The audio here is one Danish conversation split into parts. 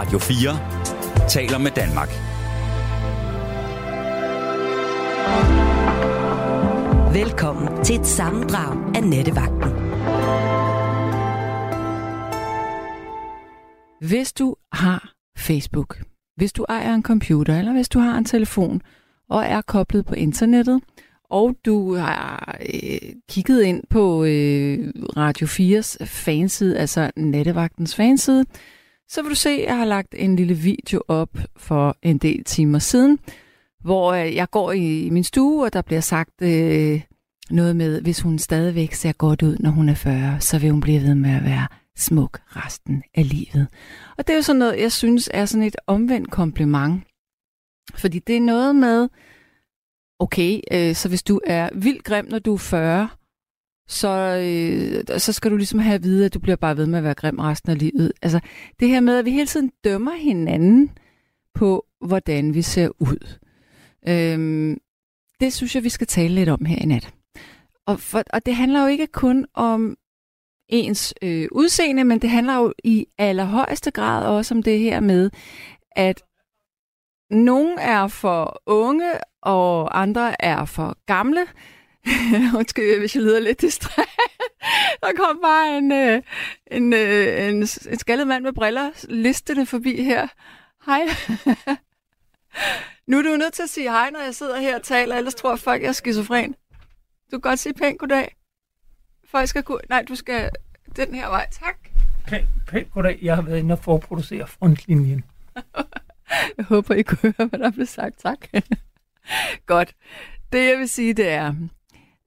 Radio 4 taler med Danmark. Velkommen til et sammendrag af Nettevagten. Hvis du har Facebook, hvis du ejer en computer, eller hvis du har en telefon og er koblet på internettet, og du har øh, kigget ind på øh, Radio 4's fanside, altså Nettevagtens fanside, så vil du se, at jeg har lagt en lille video op for en del timer siden, hvor øh, jeg går i min stue, og der bliver sagt øh, noget med, hvis hun stadigvæk ser godt ud, når hun er 40, så vil hun blive ved med at være smuk resten af livet. Og det er jo sådan noget, jeg synes er sådan et omvendt kompliment. Fordi det er noget med, okay, øh, så hvis du er vildt grim, når du er 40, så, øh, så skal du ligesom have at vide, at du bliver bare ved med at være grim resten af livet. Altså det her med, at vi hele tiden dømmer hinanden på, hvordan vi ser ud. Øh, det synes jeg, vi skal tale lidt om her i nat. Og, for, og det handler jo ikke kun om ens øh, udseende, men det handler jo i allerhøjeste grad også om det her med, at nogle er for unge, og andre er for gamle. Undskyld, hvis jeg lyder lidt distræt. Der kom bare en, øh, en, øh, en, en skaldet mand med briller listende forbi her. Hej. nu er du nødt til at sige hej, når jeg sidder her og taler, ellers tror folk, jeg er skizofren. Du kan godt sige pænt goddag. Folk skal kunne... Nej, du skal den her vej. Tak. Pænt, pænt goddag. Jeg har været inde og forproducere frontlinjen. jeg håber, I kunne høre, hvad der blev sagt. Tak. Godt. Det jeg vil sige, det er,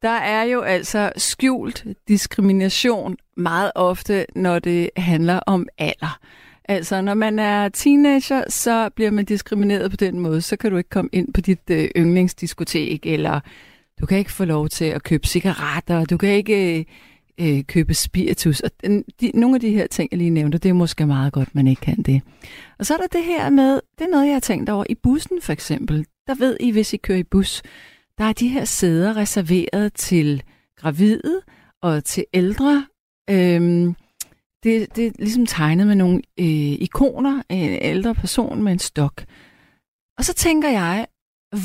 der er jo altså skjult diskrimination meget ofte, når det handler om alder. Altså, når man er teenager, så bliver man diskrimineret på den måde. Så kan du ikke komme ind på dit øh, yndlingsdiskotek, eller du kan ikke få lov til at købe cigaretter, du kan ikke øh, øh, købe spiritus. Og den, de, nogle af de her ting, jeg lige nævnte, det er måske meget godt, man ikke kan det. Og så er der det her med, det er noget, jeg har tænkt over i bussen for eksempel. Der ved I, hvis I kører i bus, der er de her sæder reserveret til gravide og til ældre. Øhm, det, det er ligesom tegnet med nogle øh, ikoner af en ældre person med en stok. Og så tænker jeg,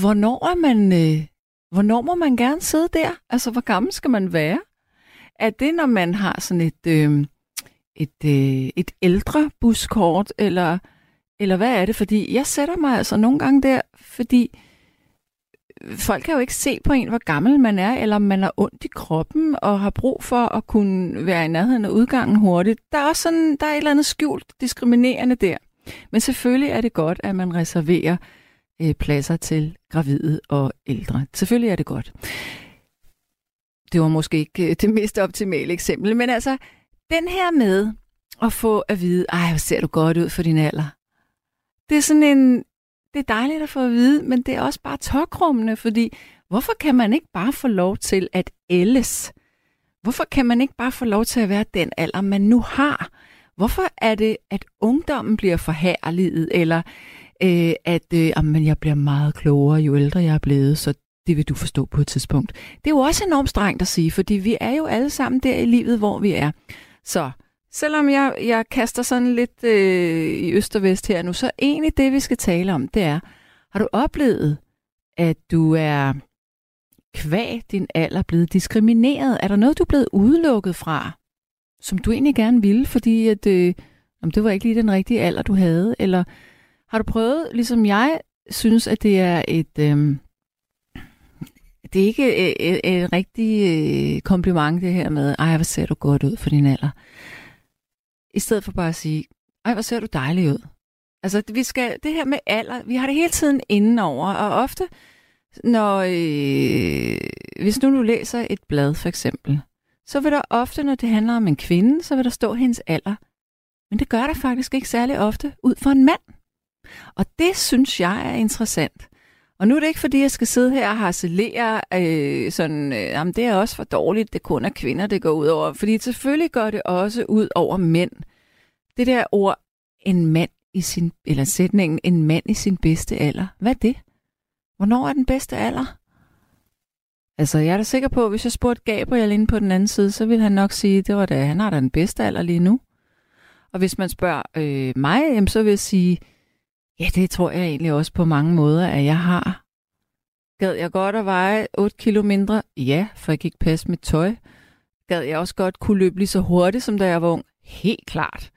hvornår er man, øh, hvornår må man gerne sidde der? Altså, hvor gammel skal man være? Er det, når man har sådan et, øh, et, øh, et ældre buskort, eller, eller hvad er det? Fordi jeg sætter mig altså nogle gange der, fordi folk kan jo ikke se på en, hvor gammel man er, eller om man er ondt i kroppen og har brug for at kunne være i nærheden af udgangen hurtigt. Der er også sådan, der er et eller andet skjult diskriminerende der. Men selvfølgelig er det godt, at man reserverer øh, pladser til gravide og ældre. Selvfølgelig er det godt. Det var måske ikke øh, det mest optimale eksempel, men altså, den her med at få at vide, ej, hvor ser du godt ud for din alder. Det er sådan en, det er dejligt at få at vide, men det er også bare tokrummende, fordi hvorfor kan man ikke bare få lov til at ældes? Hvorfor kan man ikke bare få lov til at være den alder, man nu har? Hvorfor er det, at ungdommen bliver forhærliget, eller øh, at øh, jamen, jeg bliver meget klogere, jo ældre jeg er blevet, så det vil du forstå på et tidspunkt. Det er jo også enormt strengt at sige, fordi vi er jo alle sammen der i livet, hvor vi er. Så selvom jeg, jeg kaster sådan lidt øh, i øst og vest her nu, så egentlig det, vi skal tale om, det er, har du oplevet, at du er kvæg din alder blevet diskrimineret? Er der noget, du er blevet udelukket fra, som du egentlig gerne ville, fordi at, øh, om det var ikke lige den rigtige alder, du havde? Eller har du prøvet, ligesom jeg synes, at det er et... Øh, det er ikke øh, øh, et, et, et rigtig øh, kompliment, det her med, ej, hvor ser du godt ud for din alder. I stedet for bare at sige, ej, hvor ser du dejlig ud. Altså, vi skal, det her med alder, vi har det hele tiden indenover, og ofte, når, øh, hvis nu du læser et blad for eksempel, så vil der ofte, når det handler om en kvinde, så vil der stå hendes alder. Men det gør der faktisk ikke særlig ofte ud for en mand. Og det synes jeg er interessant. Og nu er det ikke, fordi jeg skal sidde her og harcelere øh, sådan, øh, jamen det er også for dårligt, det kun er kvinder, det går ud over. Fordi selvfølgelig går det også ud over mænd. Det der ord, en mand i sin, eller sætningen, en mand i sin bedste alder. Hvad er det? Hvornår er den bedste alder? Altså, jeg er da sikker på, at hvis jeg spurgte Gabriel inde på den anden side, så ville han nok sige, det var da, han har da den bedste alder lige nu. Og hvis man spørger øh, mig, jamen, så vil jeg sige, ja, det tror jeg egentlig også på mange måder, at jeg har. Gad jeg godt at veje 8 kilo mindre? Ja, for jeg ikke passe mit tøj. Gad jeg også godt kunne løbe lige så hurtigt, som da jeg var ung? Helt klart.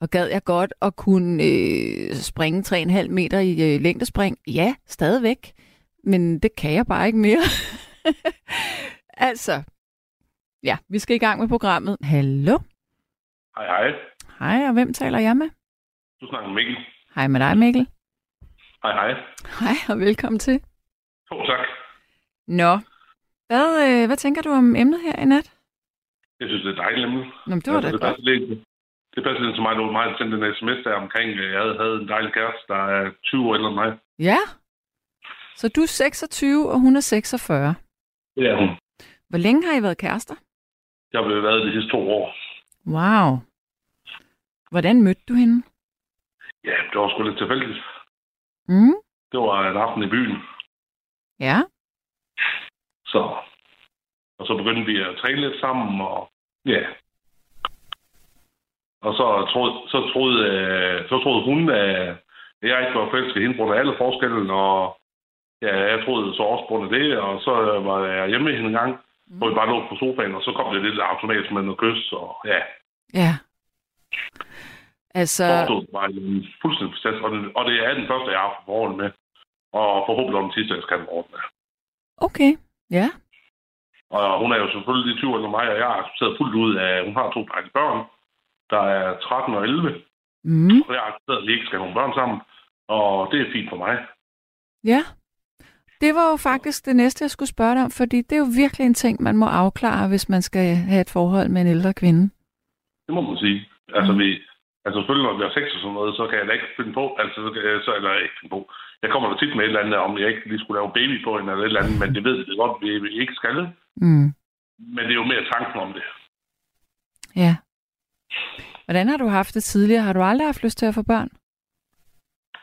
Og gad jeg godt at kunne øh, springe 3,5 meter i øh, længdespring? Ja, stadigvæk. Men det kan jeg bare ikke mere. altså, ja, vi skal i gang med programmet. Hallo? Hej, hej. Hej, og hvem taler jeg med? Du snakker med Mikkel. Hej med dig, Mikkel. Hej, hej. Hej, og velkommen til. Jo, tak. Nå, hvad, øh, hvad tænker du om emnet her i nat? Jeg synes, det er dejligt emne. Nå, men det var da det godt. passer lidt. Det passer lidt til mig, var mig, sendte en sms der omkring, at jeg havde, havde en dejlig kæreste, der er 20 år ældre end mig. Ja. Så du er 26, og hun er 46. Det er hun. Hvor længe har I været kærester? Jeg har været de sidste to år. Wow. Hvordan mødte du hende? Ja, det var sgu lidt tilfældigt. Mm? Det var en aften i byen, Ja. så... Og så begyndte vi at træne lidt sammen, og ja. Og så troede, så troede, øh, så troede hun, at jeg ikke var forelsket i hende på grund af alle forskellen, og ja, jeg troede så også på grund af det, og så var jeg hjemme hende en gang, hvor vi bare lå på sofaen, og så kom det lidt automatisk med noget kys, og ja, Ja. Altså, forstod mig fuldstændig proces, og, det- og det er den første, jeg har haft forhold med, og forhåbentlig om den sidste, jeg skal have med. okay. Ja. Og hun er jo selvfølgelig 20 år end mig, og jeg har accepteret fuldt ud af, at hun har to dejlige børn, der er 13 og 11, Mm. og jeg har accepteret, at vi ikke skal have nogle børn sammen, og det er fint for mig. Ja. Det var jo faktisk det næste, jeg skulle spørge dig om, fordi det er jo virkelig en ting, man må afklare, hvis man skal have et forhold med en ældre kvinde. Det må man sige. Altså, vi, altså selvfølgelig, når vi har sex og sådan noget, så kan jeg da ikke finde på, altså, så, jeg- så eller ikke finde på. Jeg kommer da tit med et eller andet, om jeg ikke lige skulle lave baby på hende eller et eller andet, men det ved vi godt, vi, vi ikke skal. Mm. Men det er jo mere tanken om det. Ja. Hvordan har du haft det tidligere? Har du aldrig haft lyst til at få børn?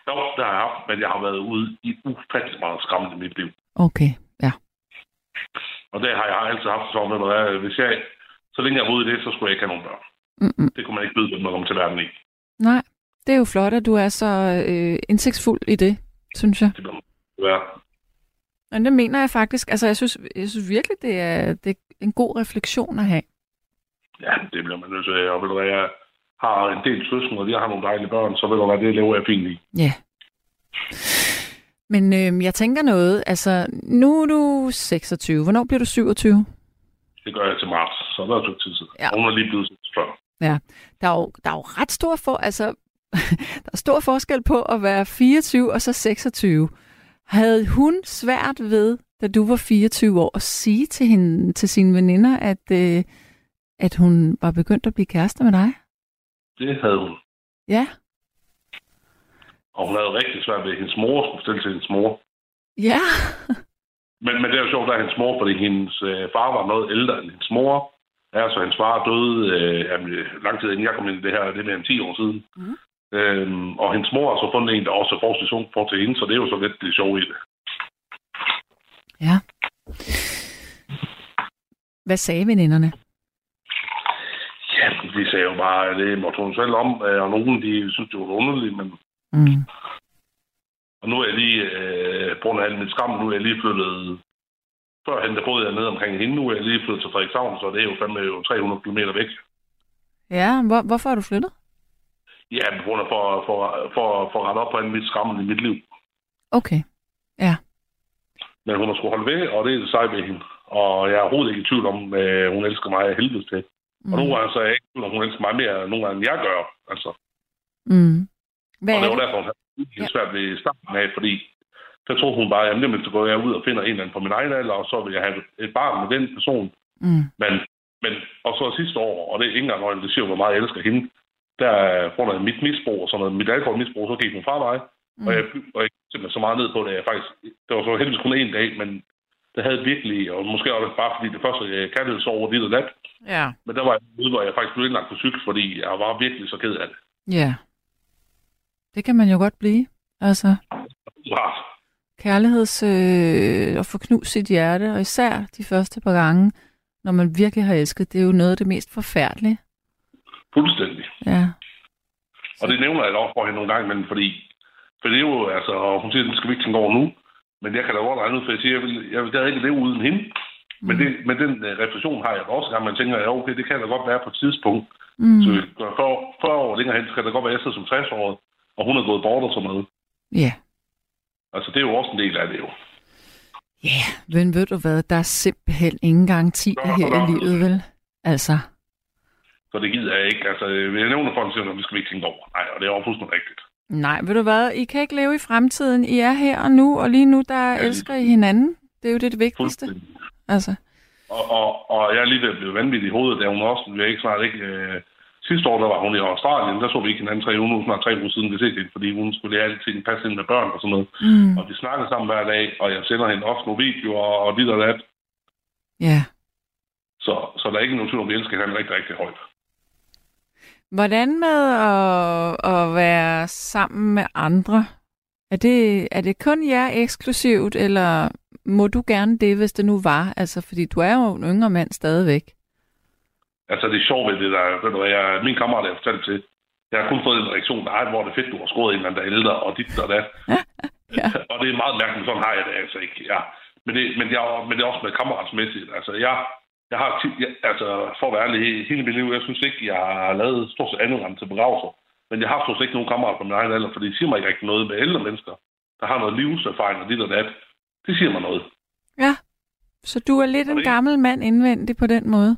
Jo, det har jeg haft, men jeg har været ude i ufattelig meget skræmmende i mit liv. Okay, ja. Og det har jeg altid haft sådan, at hvis jeg, så længe jeg var ude i det, så skulle jeg ikke have nogen børn. Mm-mm. Det kunne man ikke byde, når man kom til verden i. Nej, det er jo flot, at du er så øh, indsigtsfuld i det, synes jeg. Det må være. Men det mener jeg faktisk. Altså, jeg synes, jeg synes virkelig, det er, det er en god refleksion at have. Ja, det bliver man nødt til. Og ved du hvad, jeg har en del søskende, og jeg har nogle dejlige børn, så ved du hvad, det lever jeg fint i. Ja. Men øh, jeg tænker noget. Altså, nu er du 26. Hvornår bliver du 27? Det gør jeg til marts, så der er et tid siden. Ja. Ja. Hun er lige blevet 46. Der er jo, der er jo ret stor for, altså, der er stor forskel på at være 24 og så 26. Havde hun svært ved, da du var 24 år, at sige til, hende, til sine veninder, at, øh, at hun var begyndt at blive kærester med dig? Det havde hun. Ja. Og hun havde rigtig svært ved, at hendes mor skulle fortælle til hendes mor. Ja. Men, men det er jo sjovt, at hendes mor, fordi hendes øh, far var noget ældre end hendes mor. Ja, så hendes far døde øh, lang tid inden jeg kom ind i det her, det er mere end 10 år siden. Mhm. Øhm, og hendes mor har så fundet en, der også er forholdsvis ung for til hende, så det er jo så lidt det sjove i det. Ja. Hvad sagde veninderne? Ja, de sagde jo bare, at det måtte hun selv om, øh, og nogen de synes, det var underligt, men Mm. Og nu er jeg lige, øh, på grund af alt mit skam, nu er jeg lige flyttet... Førhen, der boede jeg nede omkring hende, nu er jeg lige flyttet til Frederikshavn, så det er jo fandme jo 300 km væk. Ja, hvor, hvorfor har du flyttet? Ja, på grund af for, for, for, for at rette op på alt mit skam i mit liv. Okay. Men hun har skulle holde ved, og det er sej ved hende. Og jeg er overhovedet ikke i tvivl om, at hun elsker mig af helvede til. Mm. Og nogle gange så er jeg ikke i tvivl om, hun elsker mig mere, end nogle gange jeg gør. Altså. Mm. Hvad og det er var det? derfor, hun havde det svært ved starten af, fordi der troede hun bare, at jamen, så går jeg ud og finder en eller anden på min egen alder, og så vil jeg have et barn med den person. Mm. Men, men, og så sidste år, og det er ikke engang løgn, det siger hvor meget jeg elsker hende, der grund af mit misbrug og sådan noget, mit alkoholmisbrug, så gik hun fra mig. Mm. Og jeg, og jeg simpelthen så meget ned på det, jeg faktisk, det var så heldigvis kun én dag, men det havde virkelig, og måske var det bare fordi det første øh, kærlighed så over dit og nat, Ja. men der var jeg ude, hvor jeg faktisk blev indlagt på syg, fordi jeg var virkelig så ked af det. Ja. Det kan man jo godt blive. Altså. Kærligheds... Øh, at få knust sit hjerte, og især de første par gange, når man virkelig har elsket, det er jo noget af det mest forfærdelige. Fuldstændig. Ja. Og det nævner jeg også for hende nogle gange, men fordi, for det er jo, altså, hun siger, at den skal vi ikke tænke over nu, men jeg kan da godt regne ud, for jeg siger, jeg vil, jeg vil ikke leve uden hende. Men, det, men den uh, refleksion har jeg også, at man tænker, ja, okay, det kan da godt være på et tidspunkt. Mm. Så 40, 40 år længere hen, så kan det godt være, at jeg sidder som 60 år, og hun er gået bort og sådan noget. Ja. Altså, det er jo også en del af det jo. Ja, yeah, men ved du hvad, der er simpelthen ingen garantier her i livet, vel? Altså. Så det gider jeg ikke. Altså, jeg nævner folk, at vi skal ikke tænke over. Nej, og det er jo fuldstændig rigtigt. Nej, ved du hvad, I kan ikke leve i fremtiden. I er her og nu, og lige nu, der ja, elsker I hinanden. Det er jo det, det vigtigste. Altså. Og, og, og jeg er lige ved at blive vanvittig i hovedet, da hun også, vi er ikke snart ikke... Øh, sidste år, der var hun i Australien, der så vi ikke hinanden tre uger, snart tre uger siden, vi set det, fordi hun skulle lære altid passe ind med børn og sådan noget. Mm. Og vi snakker sammen hver dag, og jeg sender hende også nogle videoer og dit og dat. Ja. Så, så der er ikke nogen tvivl om, vi elsker hinanden rigtig, rigtig højt. Hvordan med at, at være sammen med andre? Er det, er det kun jer eksklusivt, eller må du gerne det, hvis det nu var? Altså, fordi du er jo en yngre mand stadigvæk. Altså, det er sjovt ved det der. Ved du, jeg, min kammerat har fortalt til, jeg har kun fået en reaktion, der er, hvor det er fedt, du har skåret en der er ældre, og dit og dat. ja. og det er meget mærkeligt, sådan har jeg det altså ikke. Ja. Men, det, men, jeg, men det er også med kammeratsmæssigt. Altså, jeg, jeg har jeg, altså, for at være ærlig, hele mit liv, jeg synes ikke, jeg har lavet stort set andet end til begravelser. Men jeg har stort set ikke nogen kammerater på min egen alder, for det siger mig ikke rigtig noget med ældre mennesker, der har noget livserfaring og dit og dat. Det siger mig noget. Ja, så du er lidt en gammel mand indvendig på den måde?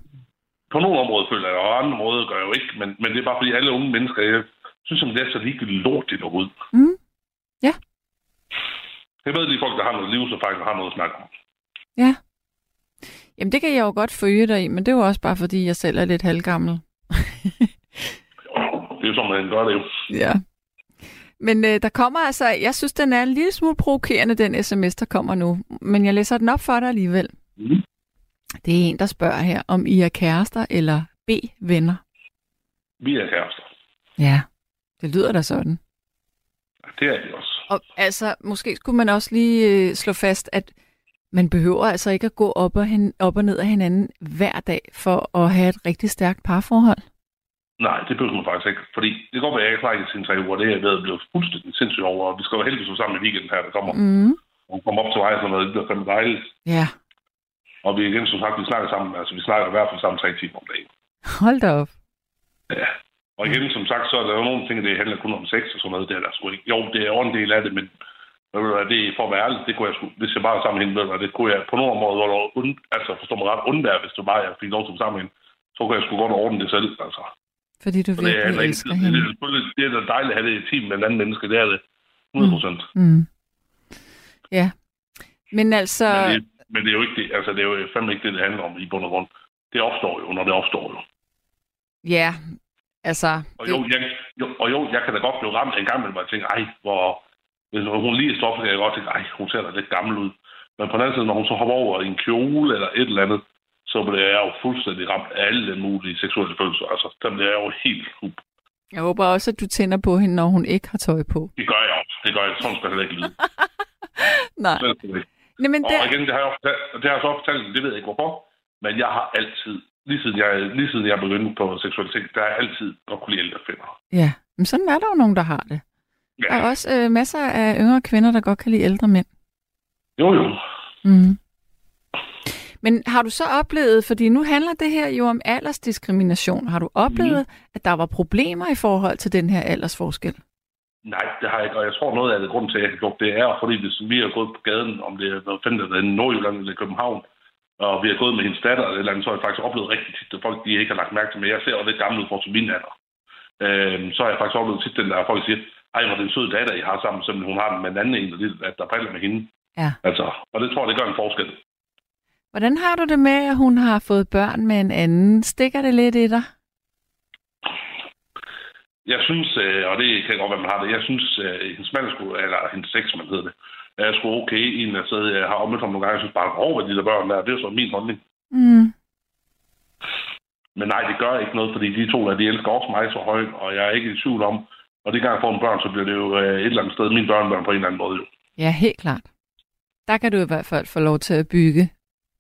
På nogle områder føler jeg, og andre måder gør jeg jo ikke, men, men det er bare fordi alle unge mennesker, jeg synes, at det er så ligegyldigt lortigt ud. Mm. Ja. Jeg ved lige folk, der har noget livserfaring og har noget at snakke om. Ja. Jamen, det kan jeg jo godt følge dig i, men det er jo også bare, fordi jeg selv er lidt halvgammel. det er jo som man gør det jo. Ja. Men øh, der kommer altså, jeg synes, den er en lille smule provokerende, den sms, der kommer nu. Men jeg læser den op for dig alligevel. Mm. Det er en, der spørger her, om I er kærester eller B-venner. Vi er kærester. Ja, det lyder da sådan. Det er det også. Og altså, måske skulle man også lige øh, slå fast, at man behøver altså ikke at gå op og, hen, op og ned af hinanden hver dag for at have et rigtig stærkt parforhold. Nej, det behøver man faktisk ikke. Fordi det går være, at jeg ikke klarer sine tre uger. Det er jeg ved at blive fuldstændig sindssygt over. Og vi skal jo heldigvis sammen i weekenden her, der kommer. Mm. Og kommer op til vej, så noget, det bliver fandme dejligt. Ja. Og vi igen, som sagt, vi snakker sammen. Altså, vi snakker i hvert fald sammen tre timer om dagen. Hold da op. Ja. Og igen, som sagt, så er der jo nogle ting, det handler kun om sex og sådan noget. Det er der sgu ikke. Jo, det er en del af det, men ved du hvad, det er for at være ærlig, det kunne jeg sgu, hvis jeg bare sammen med du det kunne jeg på nogle områder, und, altså forstår mig ret, undvære, hvis du bare jeg fik lov til sammen hende, så kunne jeg sgu godt ordne det selv, altså. Fordi du virkelig det er, elsker hende. Det er, det, det er da dejligt at have det i team med en anden menneske, det er det. 100 procent. Mm. Mm. Ja. Men altså... Men det, men det er jo ikke det, altså det er jo fandme ikke det, det handler om i bund og grund. Det opstår jo, når det opstår jo. Ja, altså... Og jo, jeg, jo, og jo, jeg kan da godt blive ramt en gang med mig og tænke, ej, hvor, hvis hun lige stopper, kan jeg godt tænke, ej, hun ser da lidt gammel ud. Men på den anden side, når hun så hopper over i en kjole eller et eller andet, så bliver jeg jo fuldstændig ramt af alle mulige seksuelle følelser. Altså, der bliver jeg jo helt hub. Jeg håber også, at du tænder på hende, når hun ikke har tøj på. Det gør jeg også. Det gør jeg. Sådan skal det ikke lyde. Nej. Nej, men det... Og igen, det har, jeg fortalt, det har jeg så fortalt, det ved jeg ikke hvorfor, men jeg har altid, lige siden jeg, lige siden jeg begyndte på seksualitet, der har jeg altid godt kunne lide ældre kvinder. Ja, men sådan er der jo nogen, der har det. Ja. Der er også øh, masser af yngre kvinder, der godt kan lide ældre mænd. Jo, jo. Mm. Men har du så oplevet, fordi nu handler det her jo om aldersdiskrimination, har du oplevet, mm. at der var problemer i forhold til den her aldersforskel? Nej, det har jeg ikke, og jeg tror noget af det grund til, at jeg har gjort det er, fordi hvis vi har gået på gaden, om det er noget fandt der i Nordjylland eller København, og vi har gået med hendes datter eller, eller andet, så har jeg faktisk oplevet rigtig tit, at folk de ikke har lagt mærke til, men jeg ser jo lidt gammel ud for min alder. Øhm, så har jeg faktisk oplevet tit den der, folk siger, ej, hvor det er en sød datter, I har sammen, selvom hun har den med en anden en, at der falder med hende. Ja. Altså, og det tror jeg, det gør en forskel. Hvordan har du det med, at hun har fået børn med en anden? Stikker det lidt i dig? Jeg synes, øh, og det kan godt være, man har det, jeg synes, at øh, hendes mand skulle, eller hendes man hedder det, er sgu okay, en af sidder, jeg har omvendt ham nogle gange, jeg synes bare, over de der børn der, det er så min holdning. Mm. Men nej, det gør ikke noget, fordi de to der, de elsker også mig så højt, og jeg er ikke i tvivl om, og det gang jeg får en børn, så bliver det jo øh, et eller andet sted min børnebørn på en eller anden måde. Jo. Ja, helt klart. Der kan du i hvert fald få lov til at bygge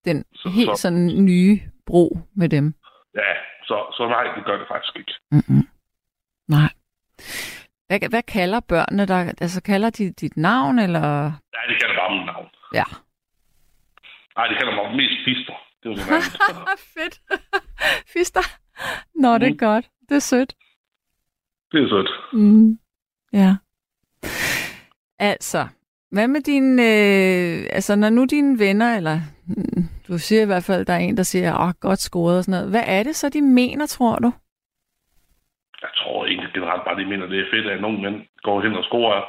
den så, helt så, sådan nye bro med dem. Ja, så, så nej, det gør det faktisk ikke. Mm-mm. Nej. Hvad, hvad kalder børnene der? Altså kalder de dit navn, eller? Ja, de kalder bare mit navn. Ja. Nej, de kalder mig mest Fister. Det var. Fedt. Fister. Nå, det er Mhm. godt. Det er sødt. det er sødt. Mm. Ja. Altså, hvad med dine... Øh, altså, når nu dine venner, eller mm, du siger i hvert fald, der er en, der siger, åh, godt scoret og sådan noget. Hvad er det så, de mener, tror du? Jeg tror ikke generelt bare, de mener, det er fedt, at nogle mænd går hen og scorer,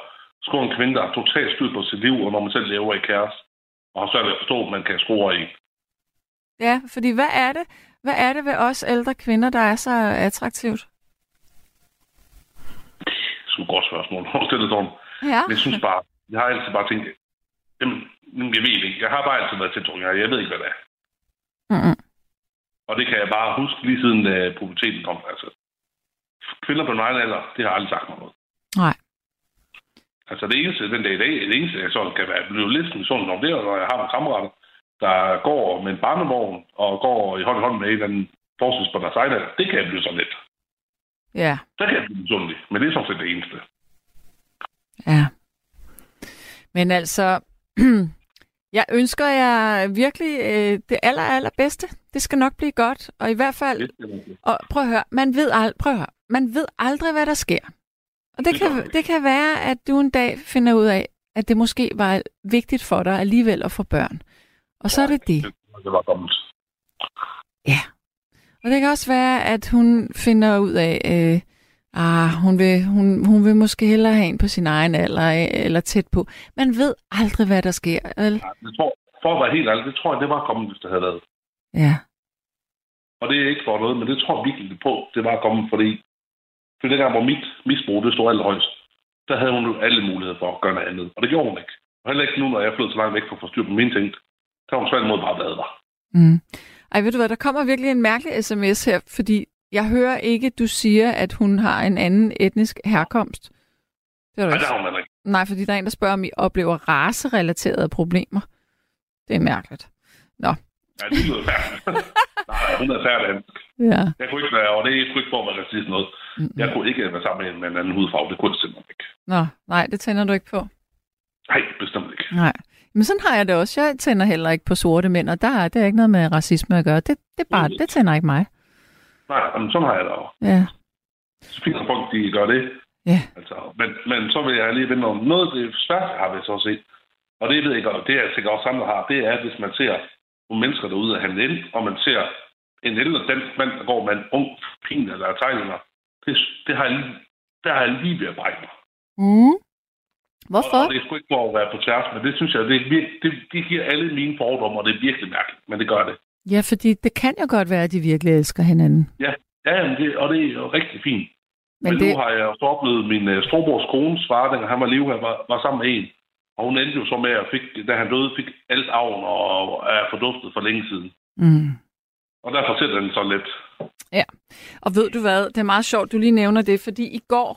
scorer en kvinde, der har totalt styr på sit liv, og når man selv lever i kæreste, og har svært ved at forstå, at man kan score i. Ja, fordi hvad er det? Hvad er det ved os ældre kvinder, der er så attraktivt? Det er et godt spørgsmål. Sådan. Ja. Men jeg synes bare, jeg har altid bare tænkt, jamen, jeg ved ikke. Jeg har bare altid været tiltrukket af, jeg ved ikke, hvad det er. Mm-mm. Og det kan jeg bare huske lige siden uh, puberteten kom. Altså, kvinder på min egen alder, det har aldrig sagt mig noget. Nej. Altså det eneste, den dag i dag, det eneste, jeg sådan kan være blevet lidt sådan om det, er, når jeg har nogle kammerater, der går med en barnevogn og går i hånd i hånd med en eller anden forholdsvis på deres egen alder. Det kan jeg blive sådan lidt. Ja, Der kan jeg blive sådan Men det er sådan set det eneste. ja. Men altså, jeg ønsker jer virkelig øh, det aller, aller bedste. Det skal nok blive godt. Og i hvert fald, Det, og prøv at høre, man ved, ald- prøv at høre, man ved aldrig, hvad der sker. Og det Det kan, det kan være, at du en dag finder ud af, at det måske var vigtigt for dig alligevel at få børn. Og så er det det. det var kommet. Og det kan også være, at hun finder ud af, øh, ah, hun, vil, hun, hun vil måske hellere have en på sin egen alder, øh, eller tæt på. Man ved aldrig, hvad der sker. Vel? Ja, det tror, for at være helt ærlig, det tror jeg, det var kommet, hvis det havde været. Ja. Og det er ikke for noget, men det tror jeg virkelig på, det var kommet, fordi for den gang, hvor mit misbrug, det stod allerhøjst, der havde hun jo alle muligheder for at gøre noget andet. Og det gjorde hun ikke. Og heller ikke nu, når jeg er flyttet så langt væk for at få styr på mine ting. Der har hun tværtimod bare været der. Mm. Ej, ved du hvad, der kommer virkelig en mærkelig sms her, fordi jeg hører ikke, du siger, at hun har en anden etnisk herkomst. Det er ikke. der har man ikke. Nej, fordi der er en, der spørger, om I oplever racerelaterede problemer. Det er mærkeligt. Ja, det lyder færdigt. Nej, hun er færdig. Ja. Jeg kunne ikke være, og det er sgu ikke for at være racist noget. Mm-mm. Jeg kunne ikke være sammen med en med en anden hudfarve. Det kunne jeg simpelthen ikke. Nå, nej, det tænder du ikke på. Nej, bestemt ikke. Nej. Men sådan har jeg det også. Jeg tænder heller ikke på sorte mænd, og der er, det er ikke noget med racisme at gøre. Det, det, bare, det tænder ikke mig. Nej, men sådan har jeg det også. Ja. Så fint, at folk de gør det. Ja. Altså, men, men så vil jeg lige vende om noget af det sværeste har vi så set. Og det ved jeg og det er sikkert også andre har, det er, hvis man ser nogle mennesker derude at handle ind, og man ser en ældre dansk mand, der går med en ung pin eller er tegninger. Det, det har jeg lige, der har jeg lige ved at brække mig. Mm. Hvorfor? Og, og det er sgu ikke for at være på tværs, men det synes jeg, det, er vir- det, det giver alle mine fordomme, og det er virkelig mærkeligt, men det gør det. Ja, fordi det kan jo godt være, at de virkelig elsker hinanden. Ja, men det, og det er jo rigtig fint. Men, Men det, nu har jeg jo så oplevet min uh, storbrors kones far, dengang han var live, var, var sammen med en. Og hun endte jo så med at fik, da han døde, fik alt arven og, er forduftet for længe siden. mm. Og derfor sætter den så lidt. Og ved du hvad, det er meget sjovt, du lige nævner det, fordi i går,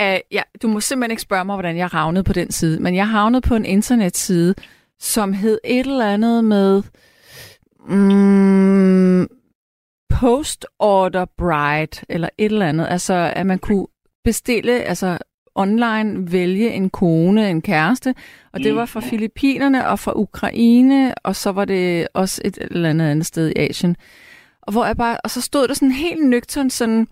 uh, ja, du må simpelthen ikke spørge mig, hvordan jeg havnede på den side, men jeg havnede på en internetside, som hed et eller andet med mm, Post Order Bride, eller et eller andet. Altså, at man kunne bestille, altså online vælge en kone, en kæreste, og det var fra Filippinerne og fra Ukraine, og så var det også et eller andet andet sted i Asien. Og, hvor jeg bare, og så stod der sådan helt nøgtern sådan,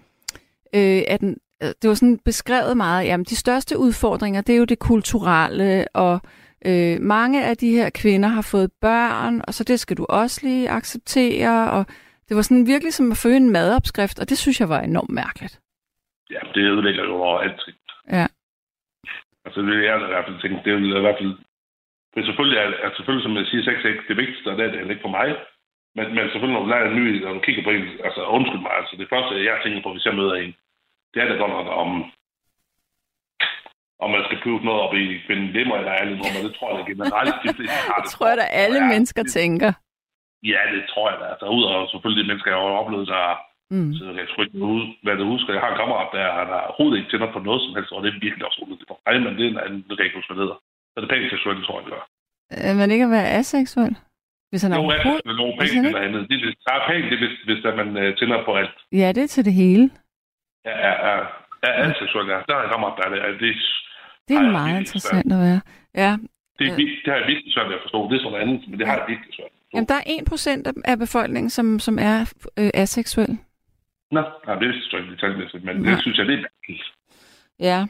øh, at øh, det var sådan beskrevet meget, jamen de største udfordringer, det er jo det kulturelle, og øh, mange af de her kvinder har fået børn, og så det skal du også lige acceptere, og det var sådan virkelig som at følge en madopskrift, og det synes jeg var enormt mærkeligt. Ja, det ødelægger jo alt. Ja. Altså, det er jeg i hvert fald tænkt. Det er i hvert fald... Men selvfølgelig er, er selvfølgelig, som jeg siger, sex ikke det vigtigste, og det er det heller ikke for mig. Men, men selvfølgelig, når du lærer en ny, når du kigger på en, altså undskyld mig, altså det første, jeg tænker på, hvis jeg møder en, det er da godt nok om, om man skal putte noget op i kvinden. Det må jeg da ærligt om, og det tror jeg da generelt, de fleste har Det det. tror jeg, at alle Ja, mennesker det- tænker. Ja, det tror jeg da. Altså, udover selvfølgelig de mennesker, jeg har oplevet, der Mm. så jeg sgu ikke hvad det husker. Jeg har en kammerat, der han har overhovedet ikke tænder på noget som helst, og det er virkelig også underligt. Ej, men det er en anden, jeg hvad det hedder. Så det er pænt seksuelt, tror jeg, det gør. Øh, Men ikke at være aseksuel? Hvis han Jo, overhovedet... det er nogle Hvis pænt eller andet. Det, det, der er pænt, det, er, hvis, hvis der man uh, tænder på alt. Ja, det er til det hele. Ja, ja, ja. Ja, aseksuel, ja. Der er en kammerat, der er det. Ja, det, Det er Ej, meget er interessant at være. Ja, det, er, det har jeg virkelig svært ved at forstå. Det er sådan andet, men det har jeg virkelig svært. Jamen, der er 1% af- af befolkningen, som, som er øh, aseksuel. Nå, nej, det jeg ikke detaljmæssigt, men Nej. det synes jeg, det er mærkeligt. Ja.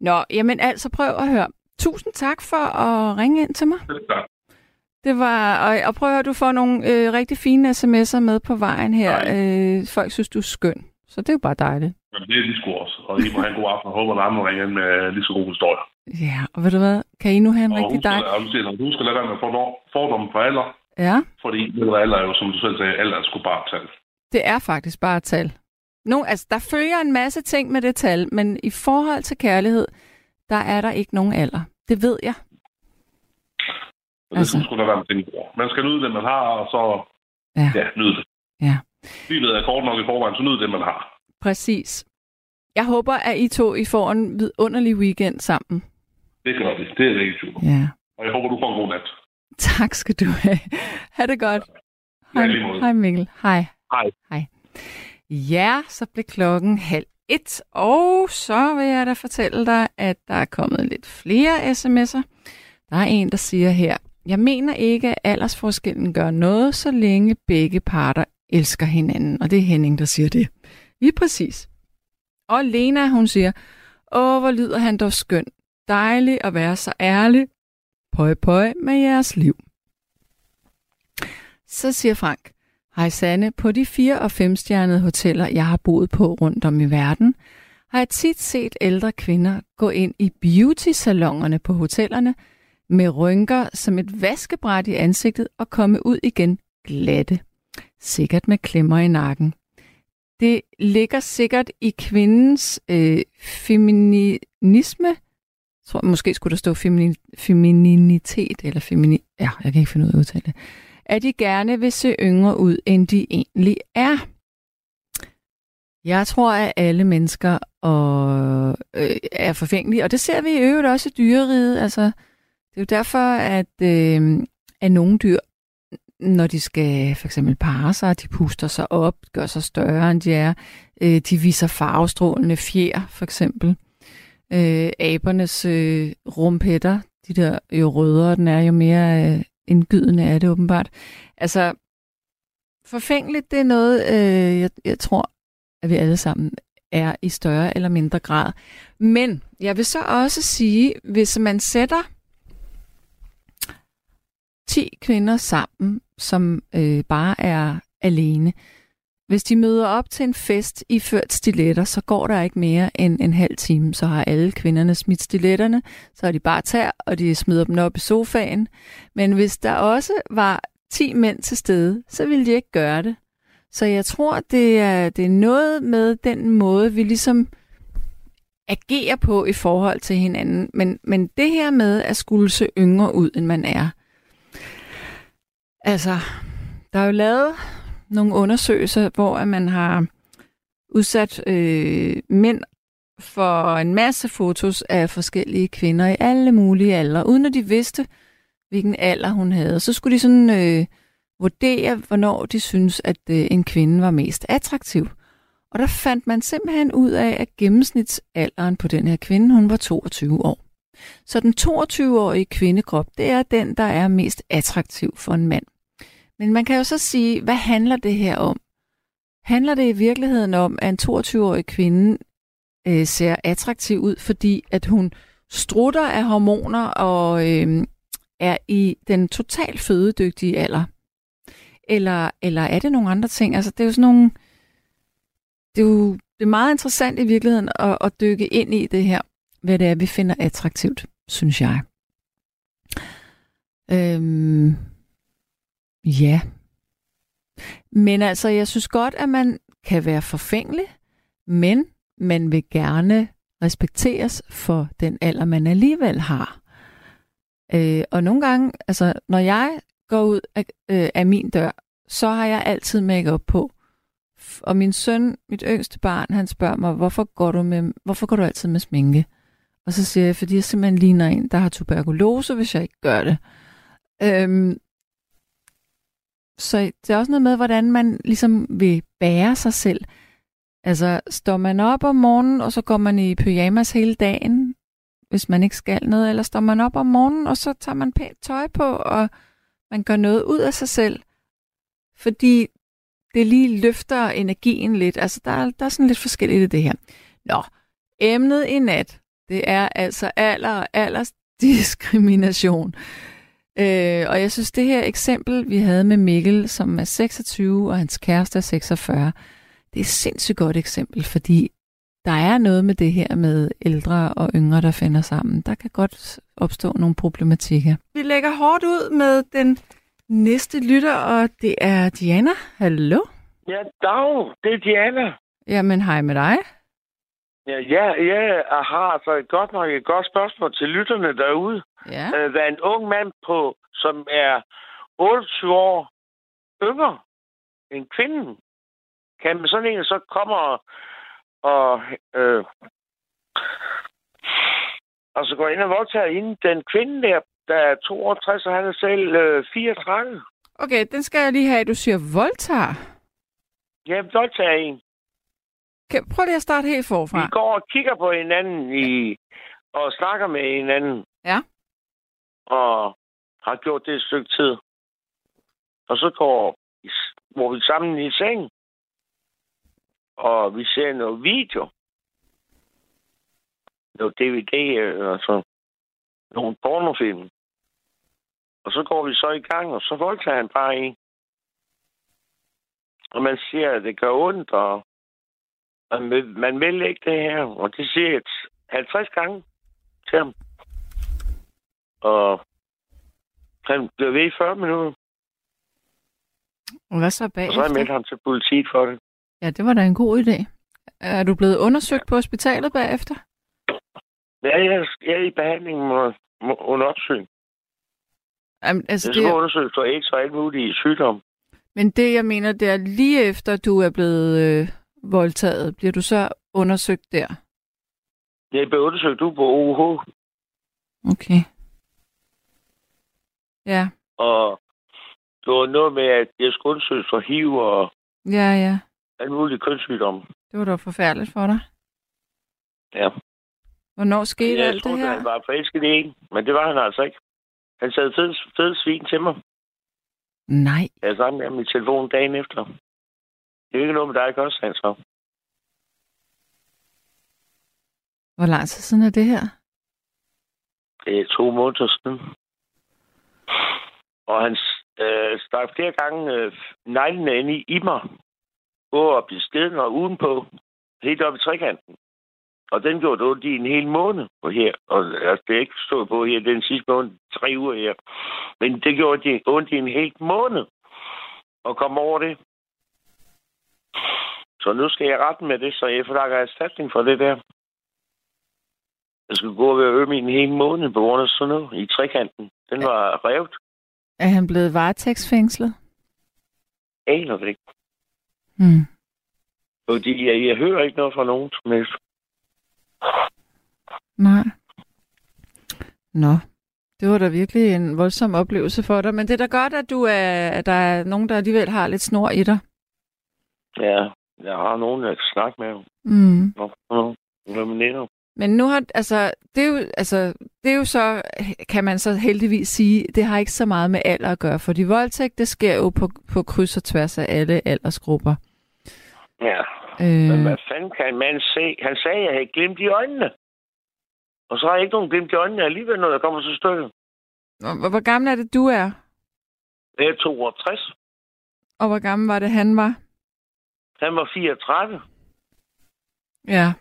Nå, jamen altså prøv at høre. Tusind tak for at ringe ind til mig. Det er. Det var, og, og prøv at høre, du får nogle øh, rigtig fine sms'er med på vejen her. Øh, folk synes, du er skøn. Så det er jo bare dejligt. Men det er de sgu også. Og I må have en god aften, og håber, at andre ringer ind med lige så gode historier. Ja, og ved du hvad? Kan I nu have en Og rigtig husk, dejlig... at, og du siger, du skal lade være med fordom- fordomme for alder, Ja, fordi alder er jo, som du selv sagde, alder er sgu bare tal. Det er faktisk bare et tal. Nu, altså, der følger en masse ting med det tal, men i forhold til kærlighed, der er der ikke nogen alder. Det ved jeg. Og det Altså. skulle være. Man skal nyde det, man har, og så Ja. ja, nyde det. Ja. Livet er kort nok i forvejen, så nyd det, man har. Præcis. Jeg håber, at I to I får en vidunderlig weekend sammen. Det gør det. Det er rigtig super. Ja. Og jeg håber, du får en god nat. Tak skal du have. Ha' det godt. Ja, måde. Hej Mikkel. Hej. Hej. Hej. Ja, så blev klokken halv et, og så vil jeg da fortælle dig, at der er kommet lidt flere sms'er. Der er en, der siger her, jeg mener ikke, at aldersforskellen gør noget, så længe begge parter elsker hinanden. Og det er Henning, der siger det. Lige præcis. Og Lena, hun siger, åh, hvor lyder han dog skøn. Dejligt at være så ærlig. Pøj, pøj med jeres liv. Så siger Frank, Hej Sanne, på de fire- og femstjernede hoteller, jeg har boet på rundt om i verden, har jeg tit set ældre kvinder gå ind i beauty-salonerne på hotellerne med rynker som et vaskebræt i ansigtet og komme ud igen glatte. Sikkert med klemmer i nakken. Det ligger sikkert i kvindens øh, feminisme. Jeg tror, måske skulle der stå femini, femininitet, eller femini... Ja, jeg kan ikke finde ud af at udtale det at de gerne vil se yngre ud, end de egentlig er. Jeg tror, at alle mennesker og, øh, er forfængelige, og det ser vi i øvrigt også i dyreriget. Altså, det er jo derfor, at, øh, at nogle dyr, når de skal for eksempel parre sig, de puster sig op, gør sig større, end de er. Øh, de viser farvestrålende fjer, for eksempel. Øh, abernes øh, rumpetter, de der jo rødere den er, jo mere øh, indgydende er det åbenbart. Altså, forfængeligt, det er noget, øh, jeg, jeg tror, at vi alle sammen er i større eller mindre grad. Men jeg vil så også sige, hvis man sætter 10 kvinder sammen, som øh, bare er alene, hvis de møder op til en fest i ført stiletter, så går der ikke mere end en halv time. Så har alle kvinderne smidt stiletterne, så har de bare tær, og de smider dem op i sofaen. Men hvis der også var 10 mænd til stede, så ville de ikke gøre det. Så jeg tror, det er, det er noget med den måde, vi ligesom agerer på i forhold til hinanden. Men, men det her med at skulle se yngre ud, end man er. Altså, der er jo lavet nogle undersøgelser, hvor at man har udsat øh, mænd for en masse fotos af forskellige kvinder i alle mulige aldre, uden at de vidste, hvilken alder hun havde. Så skulle de sådan øh, vurdere, hvornår de synes, at øh, en kvinde var mest attraktiv. Og der fandt man simpelthen ud af, at gennemsnitsalderen på den her kvinde, hun var 22 år. Så den 22-årige kvindekrop, det er den, der er mest attraktiv for en mand. Men man kan jo så sige, hvad handler det her om? Handler det i virkeligheden om, at en 22-årig kvinde øh, ser attraktiv ud, fordi at hun strutter af hormoner og øh, er i den totalt fødedygtige alder? Eller, eller er det nogle andre ting? Altså, det er jo sådan nogle... Det er jo det er meget interessant i virkeligheden at, at dykke ind i det her, hvad det er, vi finder attraktivt, synes jeg. Øhm, ja. Men altså, jeg synes godt, at man kan være forfængelig, men man vil gerne respekteres for den alder, man alligevel har. Øh, og nogle gange, altså, når jeg går ud af, øh, af min dør, så har jeg altid makeup på. Og min søn, mit yngste barn, han spørger mig, hvorfor går du, med, hvorfor går du altid med sminke? Og så siger jeg, fordi jeg simpelthen ligner en, der har tuberkulose, hvis jeg ikke gør det. Øhm, så det er også noget med, hvordan man ligesom vil bære sig selv. Altså, står man op om morgenen, og så går man i pyjamas hele dagen, hvis man ikke skal noget, eller står man op om morgenen, og så tager man pænt tøj på, og man gør noget ud af sig selv, fordi det lige løfter energien lidt. Altså, der er, der er sådan lidt forskelligt i det her. Nå, emnet i nat, det er altså alder og alders diskrimination. Øh, og jeg synes, det her eksempel, vi havde med Mikkel, som er 26, og hans kæreste er 46, det er et sindssygt godt eksempel, fordi der er noget med det her med ældre og yngre, der finder sammen. Der kan godt opstå nogle problematikker. Vi lægger hårdt ud med den næste lytter, og det er Diana. Hallo? Ja, dag. Det er Diana. Jamen, hej med dig. Ja, ja, ja jeg har altså godt nok et godt spørgsmål til lytterne derude. Ja. Øh, hvad en ung mand på, som er 28 år yngre end kvinden, kan med sådan en så kommer og, og øh, og så går ind og voldtager hende. Den kvinde der, der er 62, og han er selv øh, 34. Okay, den skal jeg lige have, du siger voldtager. Ja, voldtager en. Kan, prøv lige at starte helt forfra. Vi går og kigger på hinanden i, og snakker med hinanden. Ja. Og har gjort det et stykke tid. Og så går hvor vi sammen i seng. Og vi ser noget video. Noget DVD, øh, altså nogle pornofilm. Og så går vi så i gang, og så voldtager han bare en. Og man siger, at det gør ondt, og man vil, man vil ikke det her. Og det siger jeg 50 gange til ham. Og han blev ved i 40 minutter. Og hvad så Og så har jeg bagefter? meldt ham til politiet for det. Ja, det var da en god idé. Er du blevet undersøgt på hospitalet bagefter? Ja, jeg er, jeg i behandling med, med, under opsyn. Jamen, altså, Jeg det, skal undersøge for AIDS og alt muligt sygdom. men det, jeg mener, det er lige efter, du er blevet øh, voldtaget, bliver du så undersøgt der? Jeg blev undersøgt ude på OUH, Okay. Ja, og det var noget med, at jeg skulle undersøges for HIV og ja, ja. alt muligt kønssygdom. Det var da forfærdeligt for dig. Ja. Hvornår skete jeg alt det troede, her? han var forelsket i en, men det var han altså ikke. Han sad fed, fed svin til mig. Nej. Jeg snakkede med i telefon dagen efter. Det er ikke noget med dig, ikke også, han så? Hvor lang tid siden er det her? Det er to måneder siden. Og han øh, stak flere gange øh, neglene ind i, i mig. Både op i skeden og udenpå. Helt op i trekanten. Og den gjorde det i en hel måned på her. Og altså, det er ikke stået på her den sidste måned, tre uger her. Men det gjorde det ondt i en hel måned at komme over det. Så nu skal jeg rette med det, så jeg forlanger erstatning for det der. Jeg skulle gå og være øm i en hel måned på grund af sådan noget i trekanten. Den var revet. Er han blevet varetægtsfængslet? Aner det ikke. Hmm. Fordi jeg, jeg hører ikke noget fra nogen som helst. Nej. Nå, det var da virkelig en voldsom oplevelse for dig. Men det er da godt, at, du er, at der er nogen, der alligevel har lidt snor i dig. Ja, jeg har nogen, jeg kan snakke med. Mm. Nå, nå, mener Men nu har, altså det, er jo, altså, det er jo så, kan man så heldigvis sige, det har ikke så meget med alder at gøre, for de voldtægt, det sker jo på, på kryds og tværs af alle aldersgrupper. Ja, men Øh, hvad fanden kan en mand se? Han sagde, at jeg havde glimt i øjnene. Og så har jeg ikke nogen glimt i øjnene alligevel, når jeg kommer til stykket. hvor, hvor gammel er det, du er? Jeg er 62. Og hvor gammel var det, han var? Han var 34. Ja.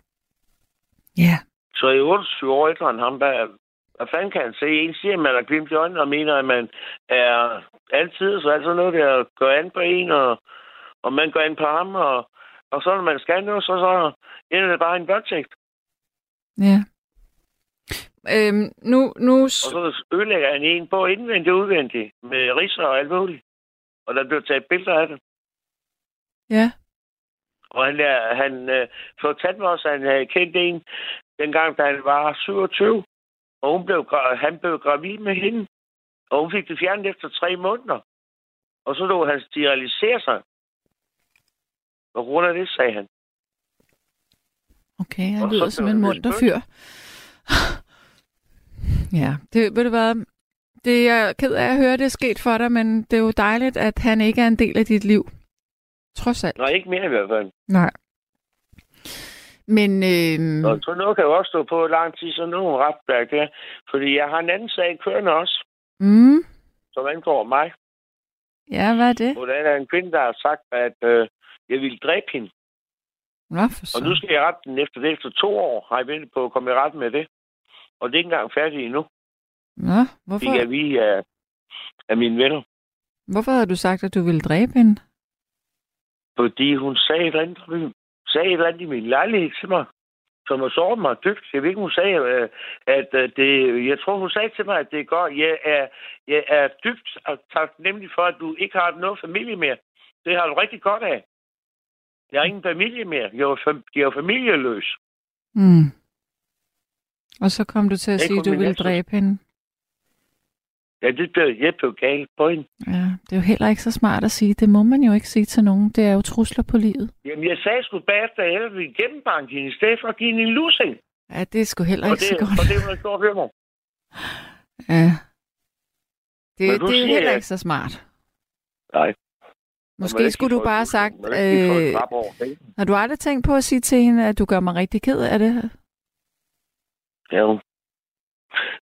Ja. Så er 28 år ældre end ham. Hvad, hvad fanden kan han se? En siger, at man har glimt i øjnene og mener, at man er altid så altså noget, der går an på en, og, og man går an på ham, og, og så når man skal noget, så, så ender det bare en voldtægt. Ja. Øhm, nu, nu, Og så ødelægger han en på indvendigt og udvendigt, med ridser og alt muligt. Og der bliver taget billeder af det. ja. Og han, han øh, fortalte mig også, at han havde kendt en, dengang, da han var 27. Og hun blev, han blev gravid med hende. Og hun fik det fjernet efter tre måneder. Og så lå han sterilisere sig. På grund af det, sagde han. Okay, han Og lyder som en munter fyr. ja, det, ved du hvad, det er jeg ked af at høre, det er sket for dig, men det er jo dejligt, at han ikke er en del af dit liv. Trods alt. Nej, ikke mere i hvert fald. Nej. Men, øh, Og så noget kan jo også stå på lang tid, så nu er ret der. Fordi jeg har en anden sag kørende også, mm, som angår mig. ja, hvad er det? Hvor der er en kvinde, der har sagt, at øh, jeg ville dræbe hende. Nå, for så. Og nu skal jeg rette den efter det. Efter to år har jeg ventet på at komme i ret med det. Og det er ikke engang færdigt endnu. Nå, hvorfor, jeg vide af, af mine venner. hvorfor havde du sagt, at du ville dræbe hende? Fordi hun sagde et eller andet, sagde et eller andet i min lejlighed til mig, som har såret mig dybt. Jeg ved ikke, hun sagde, øh, at øh, det, jeg tror, hun sagde til mig, at det går. Jeg er, jeg er dybt og taknemmelig for, at du ikke har noget familie mere. Det har du rigtig godt af. Jeg har ingen familie mere. Jeg er, fam- jeg er familieløs. Mm. Og så kom du til at er sige, at du ville dræbe hende. Ja, det blev, jeg blev galt på hende. Ja, det er jo heller ikke så smart at sige. Det må man jo ikke sige til nogen. Det er jo trusler på livet. Jamen, jeg sagde sgu bagefter, at jeg ville gennembanke hende, i stedet for at give hende en lusing. Ja, det er sgu heller Og ikke så det, godt. og det var en stor hørmer. Ja. Det, det er heller jeg- ikke så smart. Nej. Måske skulle du bare have sagt, øh, har du aldrig tænkt på at sige til hende, at du gør mig rigtig ked af det? Ja.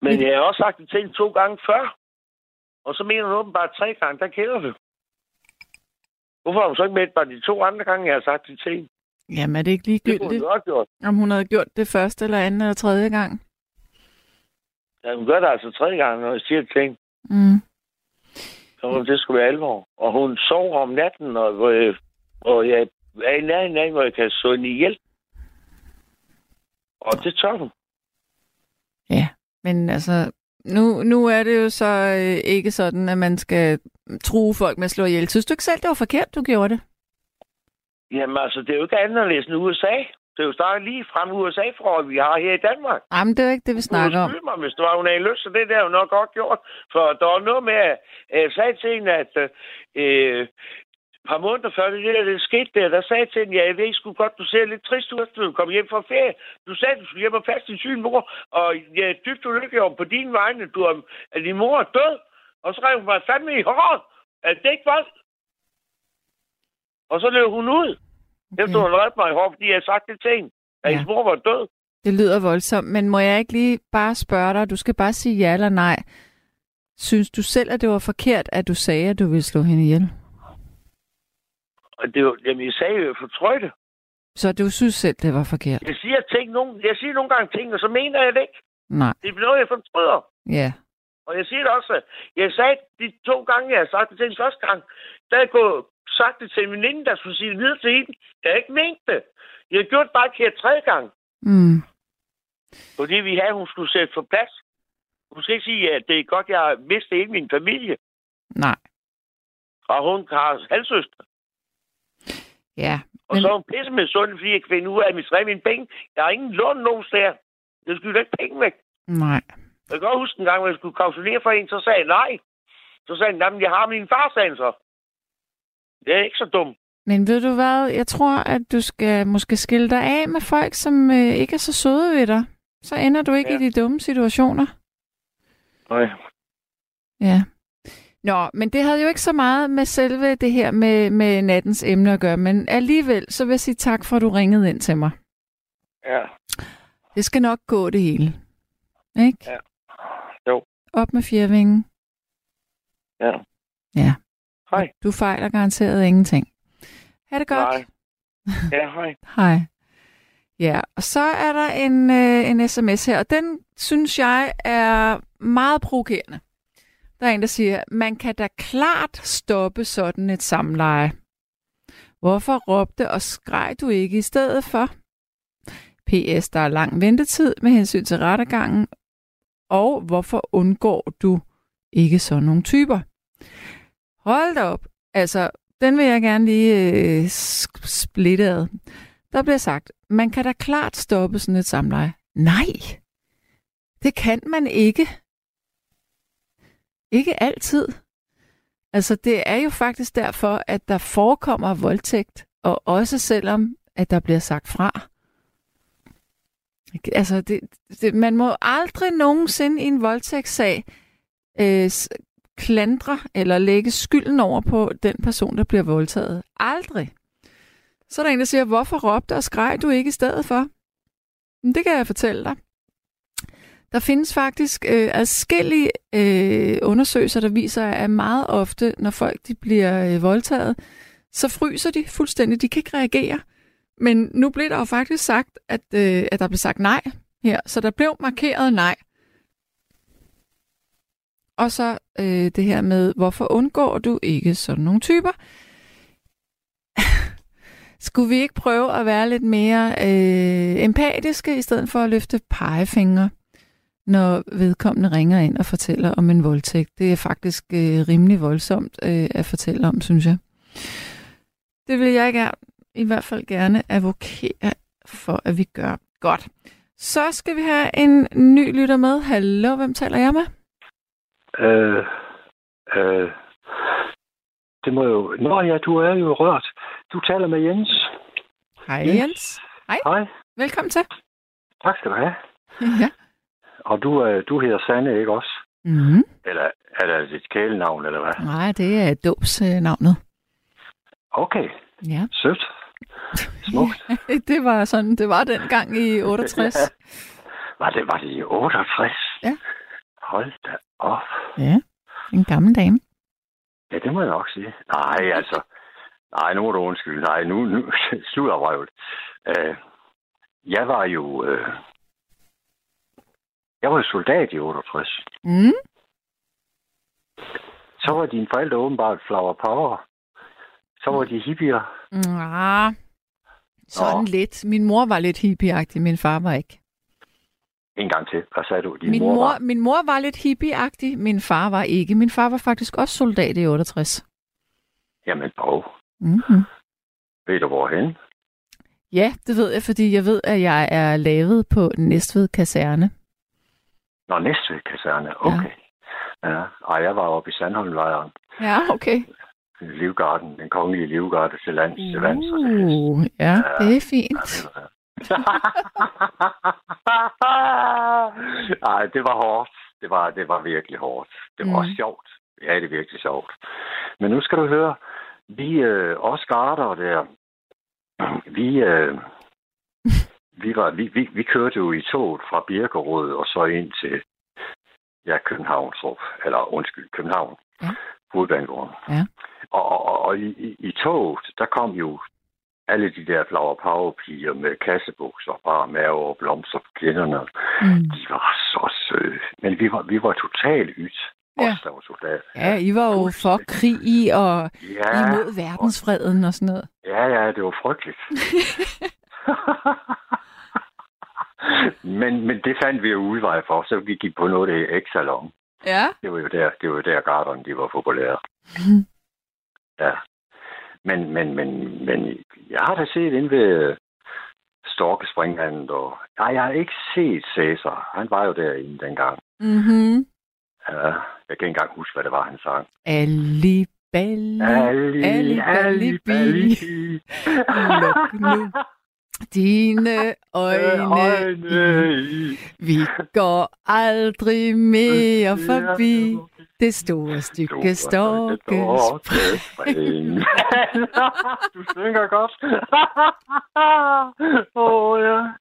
Men jeg har også sagt det til hende to gange før. Og så mener hun åbenbart tre gange, der kender det. Hvorfor har hun så ikke med bare de to andre gange, jeg har sagt det til hende? Jamen er det ikke Det hun ligegyldigt, jo have gjort. om hun havde gjort det første eller anden eller tredje gang? Ja, hun gør det altså tredje gang, når jeg siger det til hende. Mm. Så hun, det skulle være alvor. Og hun sover om natten, og, hvor jeg, og jeg er i nærheden af, hvor jeg kan slå hende ihjel. Og det tør hun. Ja, men altså, nu, nu er det jo så øh, ikke sådan, at man skal true folk med at slå ihjel. Synes du ikke selv, det var forkert, du gjorde det? Jamen altså, det er jo ikke anderledes end USA. Det er jo stadig lige frem USA fra, vi har her i Danmark. Jamen, det er jo ikke det, vi snakker om. Mig, hvis det var, hun lyst, så det der er jo nok godt gjort. For der var noget med, at jeg sagde til hende, at øh, par måneder før det der, det skete der, der sagde til hende, ja, jeg ved sgu godt, du ser lidt trist ud, efter du kom hjem fra ferie. Du sagde, du skulle hjem og passe din syge mor, og jeg er dybt ulykkelig over på din vegne, du er, at din mor er død. Og så rev hun mig fandme i håret, at det ikke vold. Og så løb hun ud. Okay. Efter hun redde mig i håret, fordi jeg havde sagt det til hende, at ja. hendes mor var død. Det lyder voldsomt, men må jeg ikke lige bare spørge dig, du skal bare sige ja eller nej. Synes du selv, at det var forkert, at du sagde, at du ville slå hende ihjel? Og det var, jamen, jeg sagde jo, jeg fortrøjte. Så du synes selv, det var forkert? Jeg siger, ting, nogle, jeg siger nogle gange ting, og så mener jeg det ikke. Nej. Det er noget, jeg fortryder. Ja. Og jeg siger det også. Jeg sagde de to gange, jeg har sagt det til den første gang, der jeg gået sagt det til en veninde, der skulle sige det videre til hende. Jeg har ikke ment det. Jeg har gjort det bare her tredje gang. Mm. Fordi vi havde, hun skulle sætte på plads. Hun skal ikke sige, at det er godt, jeg har mistet hele min familie. Nej. Og hun har halvsøster. Ja. Og Men, så er hun pisse med sund, fordi jeg kan finde ud af at administrere mine penge. Jeg har ingen lån nogen steder. Jeg skylder ikke penge væk. nej. Jeg kan godt huske en gang, hvor jeg skulle kautionere for en, så sagde jeg nej. Så sagde han, jeg har min far, sagde han så. Det er ikke så dumt. Men ved du hvad, jeg tror, at du skal måske skille dig af med folk, som øh, ikke er så søde ved dig. Så ender du ikke. Ja. i de dumme situationer. Nej. Ja. Nå, men det havde jo ikke så meget med selve det her med, med nattens emne at gøre, men alligevel, så vil jeg sige tak for, at du ringede ind til mig. Ja. Det skal nok gå det hele. Ikke? Ja. Jo. Op med fjervingen. Ja. Ja. Hej. Du fejler garanteret ingenting. Ha' det godt. Nej. Ja, hej. Hej. Ja, og så er der en, øh, en sms her, og den synes jeg er meget provokerende. Der er en, der siger, man kan da klart stoppe sådan et samleje. Hvorfor råbte og skreg du ikke i stedet for? PS, der er lang ventetid med hensyn til rettergangen, og hvorfor undgår du ikke sådan nogle typer? Hold da op. Altså, den vil jeg gerne lige øh, splitte ad. Der bliver sagt, man kan da klart stoppe sådan et samleje. Nej, det kan man ikke. Ikke altid. Altså, det er jo faktisk derfor, at der forekommer voldtægt, og også selvom, at der bliver sagt fra. Altså, det, det, man må aldrig nogensinde i en voldtægtssag øh, klandre eller lægge skylden over på den person, der bliver voldtaget. Aldrig. Så er der en, der siger, hvorfor råbte og skreg du ikke i stedet for? Men det kan jeg fortælle dig. Der findes faktisk øh, adskillige øh, undersøgelser, der viser, at meget ofte, når folk de bliver øh, voldtaget, så fryser de fuldstændig. De kan ikke reagere. Men nu blev der jo faktisk sagt, at, øh, at der blev sagt nej her. Så der blev markeret nej. Og så øh, det her med, hvorfor undgår du ikke sådan nogle typer? Skulle vi ikke prøve at være lidt mere øh, empatiske, i stedet for at løfte pegefingre, når vedkommende ringer ind og fortæller om en voldtægt? Det er faktisk øh, rimelig voldsomt øh, at fortælle om, synes jeg. Det vil jeg gerne, i hvert fald gerne advokere for, at vi gør. Godt. Så skal vi have en ny lytter med. Hallo, hvem taler jeg med? Øh, øh, det må jo... Nå ja, du er jo rørt. Du taler med Jens. Hej Jens. Jens. Hej. Velkommen til. Tak skal du have. Ja. Og du, øh, du hedder Sanne, ikke også? Mm-hmm. Eller er det dit kælenavn, eller hvad? Nej, det er dåbsnavnet. Okay, Ja. sødt. Smukt. det var sådan, det var dengang i 68. Var det, var det i 68? Ja. Hold da op. ja, en gammel dame. Ja, det må jeg nok sige. Nej, altså. Nej, nu må du undskylde. Nej, nu, nu slutter røvlet. Uh, jeg var jo... Uh, jeg var soldat i 68. Mm. Så var dine forældre åbenbart flower power. Så var de hippier. Ah, sådan Nå. lidt. Min mor var lidt hippieagtig, min far var ikke. En gang til. Hvad sagde du? Din Min mor, mor, var... min mor var lidt hippieagtig, min far var ikke. Min far var faktisk også soldat i 68. Jamen, dog. Mm-hmm. Ved du hvorhen? Ja, det ved jeg, fordi jeg ved, at jeg er lavet på Næstved Kaserne. Nå, Næstved kaserne. Okay. Ja. ja. Ej, jeg var oppe i Sandholmlejren. Ja, okay. Livgarden, den kongelige livgarde til lands. Og til hest. Uh, ja, det er fint. Nej, det var hårdt. Det var, det var virkelig hårdt. Det var Mm. også sjovt. Ja, det er virkelig sjovt. Men nu skal du høre, vi øh, os garder der, vi, øh, vi, var, vi, vi, vi kørte jo i toget fra Birkerød og så ind til ja, Københavnstrup, eller undskyld, København, Ja. hovedbanegården. Ja. Og, og, og, i, i, i toget, der kom jo alle de der flower power piger med kassebukser, bare mave og blomster på kinderne. Mm. De var så søde. Men vi var, vi var totalt ydt. Ja. Os, der var soldater. Ja, I var jo for krig og ja, imod verdensfreden og sådan noget. ja, ja, det var frygteligt. men, men det fandt vi jo udvej for, så vi gik på noget af Exalon. Ja. Det var jo der, det var jo der garderne, de var populære. Mhm. Ja. Men, men, men, men jeg har da set inde ved Storkespringvandet, og nej, jeg har ikke set Cæsar. Han var jo derinde dengang. Mm-hmm. Ja, jeg kan ikke engang huske, hvad det var, han sang. Ali Balli. Ali, Ali, Balli, Bi. Luk nu dine øjne. Vi går aldrig mere forbi det store stykke storkespring. du synger godt. Åh, oh, ja.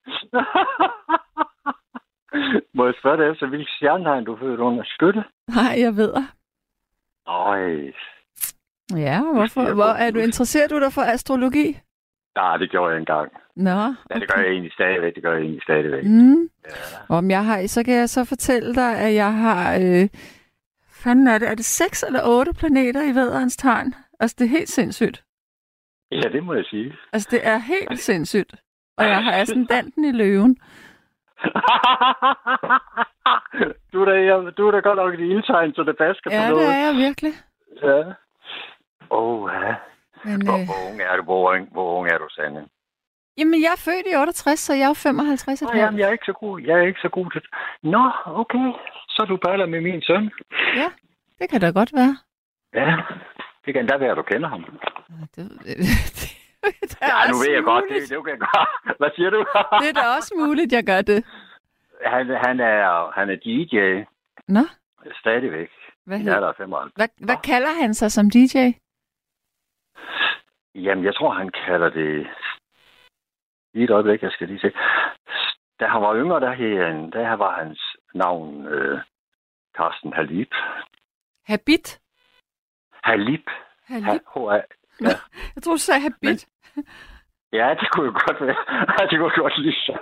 Må jeg spørge dig efter, hvilken stjernetegn du født under? Skytte? Nej, jeg ved. Øj. Ja, hvorfor? Hvor, er du interesseret du dig for astrologi? Nej, det gjorde jeg engang. Nå, Ja, det gør jeg egentlig stadigvæk. Det gør jeg egentlig stadigvæk. Mm. Ja. Om jeg har, så kan jeg så fortælle dig, at jeg har, øh, fanden er det, er det seks eller otte planeter i vædderens tegn? Altså, det er helt sindssygt. ja, det må jeg sige. Altså, det er helt sindssygt. Og jeg har ascendanten i løven. du, er da, jeg, du er da godt nok et ildtegn, så det basker Ja, på det noget. er jeg virkelig. Ja. Åh, oh, ja. Men, Hvor, øh, hvor, ung er du, hvor, hvor ung er du, Sande? jamen, jeg er født i 68, så jeg er jo 55 et Nå, halvt. jamen, jeg er ikke så god. Jeg er ikke så god til... Nå, okay. Så du baller med min søn. Ja, det kan da godt være. Ja, det kan da være, at du kender ham. Det, det, det, er Ja, nu ved jeg godt, muligt. det, det kan jeg godt. Hvad siger du? Det er da også muligt, jeg gør det. han, han, er, han er DJ Nå, stadigvæk. hvad, I hed, alder af 95. hvad, hvad kalder han sig som DJ? Jamen, jeg tror, han kalder det... Lige et øjeblik, jeg skal lige se. Da han var yngre, der, han, der var hans navn øh, Carsten Halip. Habit? Halip. Halip? H-A. Jeg tror, du sagde habit. Ja, det kunne jo godt være. det kunne godt lige så.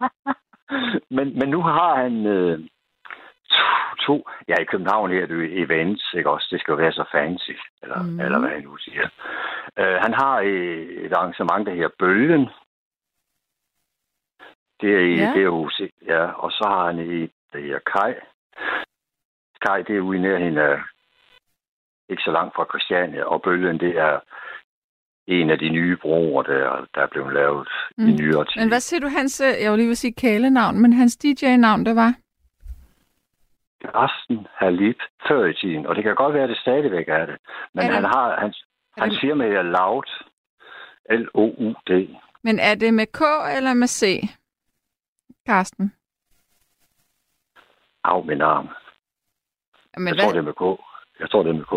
men, men nu har han øh, to, to... Ja, i København her er det jo events, ikke også? Det skal jo være så fancy, eller, Mhm. mm. eller hvad han nu siger. Øh, han har øh, et arrangement, der her Bølgen. Det er, i, Ja. ja. det er jo... Ja, og så har han et, der her Kai. Kai, det er ude i nærheden af... Ikke så langt fra Christiania, og Bølgen, det er en af de nye broer, der, der er blevet lavet mm. i Mm. nyere tid. Men hvad siger du, hans, øh, jeg vil lige vil sige kælenavn, men hans DJ-navn, der var? Resten Halip før i tiden, og det kan godt være, at det stadigvæk er det. Men Er det- han har, hans, er hans det- firma er Loud. L-O-U-D. Men er det med K eller med C? Karsten? Af min arm. Men Jeg hvad? tror, det er med K. Jeg tror, det er med K.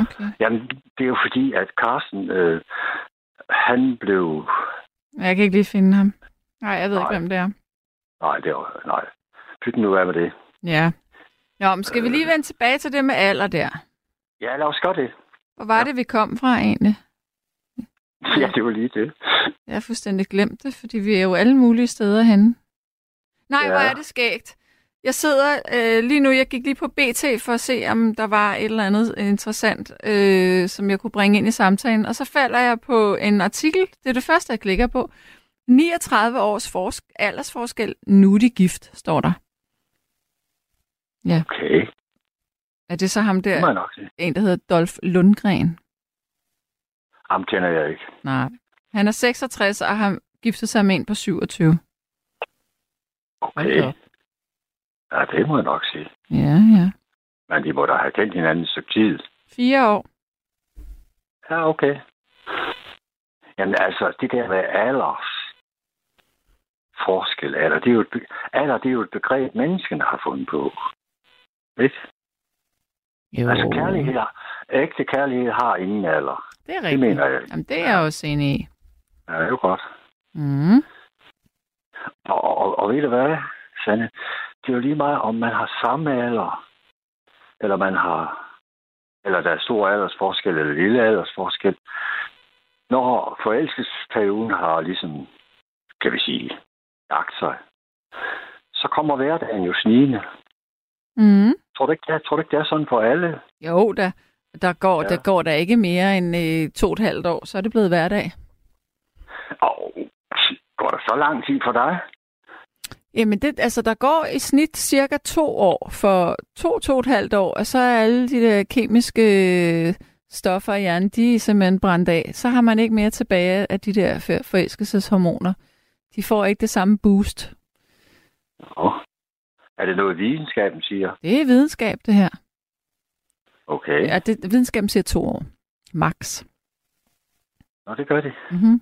Okay. Jamen, det er jo fordi, at Carsten, øh, han blev... Jeg kan ikke lige finde ham. Nej, jeg ved Nej. ikke, hvem det er. Nej, det var... Nej. Pyt nu af med det. Ja. Nå, men skal vi lige vende tilbage til det med alder der? Ja, lad os gøre det. Hvor var Ja. det, vi kom fra egentlig? Ja, det var lige det. Jeg har fuldstændig glemt det, fordi vi er jo alle mulige steder henne. Nej. Ja. hvor er det skægt. Jeg sidder øh, lige nu, jeg gik lige på BT for at se, om der var et eller andet interessant, øh, som jeg kunne bringe ind i samtalen. Og så falder jeg på en artikel, det er det første, jeg klikker på. 39 års forsk- aldersforskel, nu er de gift, står der. Okay, Er det så ham det må der, jeg nok sige. en der hedder Dolf Lundgren? Ham kender jeg ikke. Nej. Han er 66 og har giftet sig med en på 27. Hold da Okay. Ja, det må jeg nok sige. Ja, ja. Men de må da have kendt hinanden et stykke tid. Fire år. Ja, okay. Jamen altså, det der med alders forskel, alder, det er jo et, alder, det er jo et begreb, menneskene har fundet på. Ikke? Jo. Altså kærlighed, ægte kærlighed har ingen alder. Det er Det rigtigt. mener jeg. Jamen, det er jeg også enig i. Ja, det er jo godt. Mm. Og, og, og ved du hvad, Sanne? Det er jo lige meget, om man har samme alder, eller man har, eller der er stor aldersforskel, eller lille aldersforskel. Når forelskelsesperioden har ligesom, kan vi sige, lagt sig, så kommer hverdagen jo snigende. Mm. Tror du ikke, det tror du ikke, det er sådan for alle? Jo, der, der, går, Ja. der går der ikke mere end øh, to og et halvt år, så er det blevet hverdag. Og går der så lang tid for dig? Jamen, det, altså, der går i snit cirka to år. For to, to og et halvt år, og så er alle de der kemiske øh, stoffer i hjernen, de er simpelthen brændt af. Så har man ikke mere tilbage af de der for- forelskelseshormoner. De får ikke det samme boost. Oh. Er det noget, videnskaben siger? Det er videnskab, det her. Okay. Ja, det, videnskaben siger to år. Max. Nå, det gør det. Mm-hmm.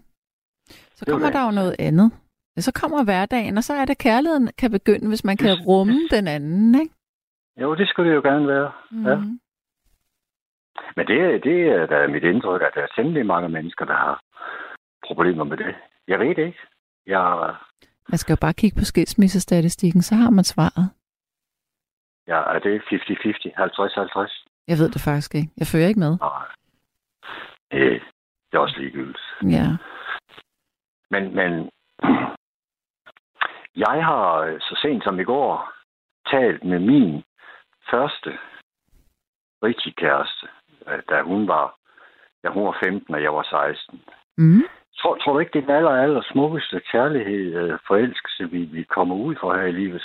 Så Det kommer der jo noget andet. Så kommer hverdagen, og så er det, kærligheden kan begynde, hvis man kan rumme den anden, ikke? Jo, det skulle det jo gerne være. Ja. Mhm. Men det, det er da mit indtryk, at der er temmelig mange mennesker, der har problemer med det. Jeg ved det ikke. Jeg, Man skal jo bare kigge på skilsmissestatistikken, så har man svaret. jeg er det 50-50, 50-50? Jeg ved det faktisk ikke. Jeg følger ikke med. Nej. Øh, det er også ligegyldigt. Ja. Men, men jeg har så sent som i går talt med min første rigtige kæreste, da hun var, da hun var 15, og jeg var 16. Mm. Tror, tror du ikke, det er den aller, aller smukkeste kærlighed, øh, forelskelse, vi, vi kommer ud for her i livet?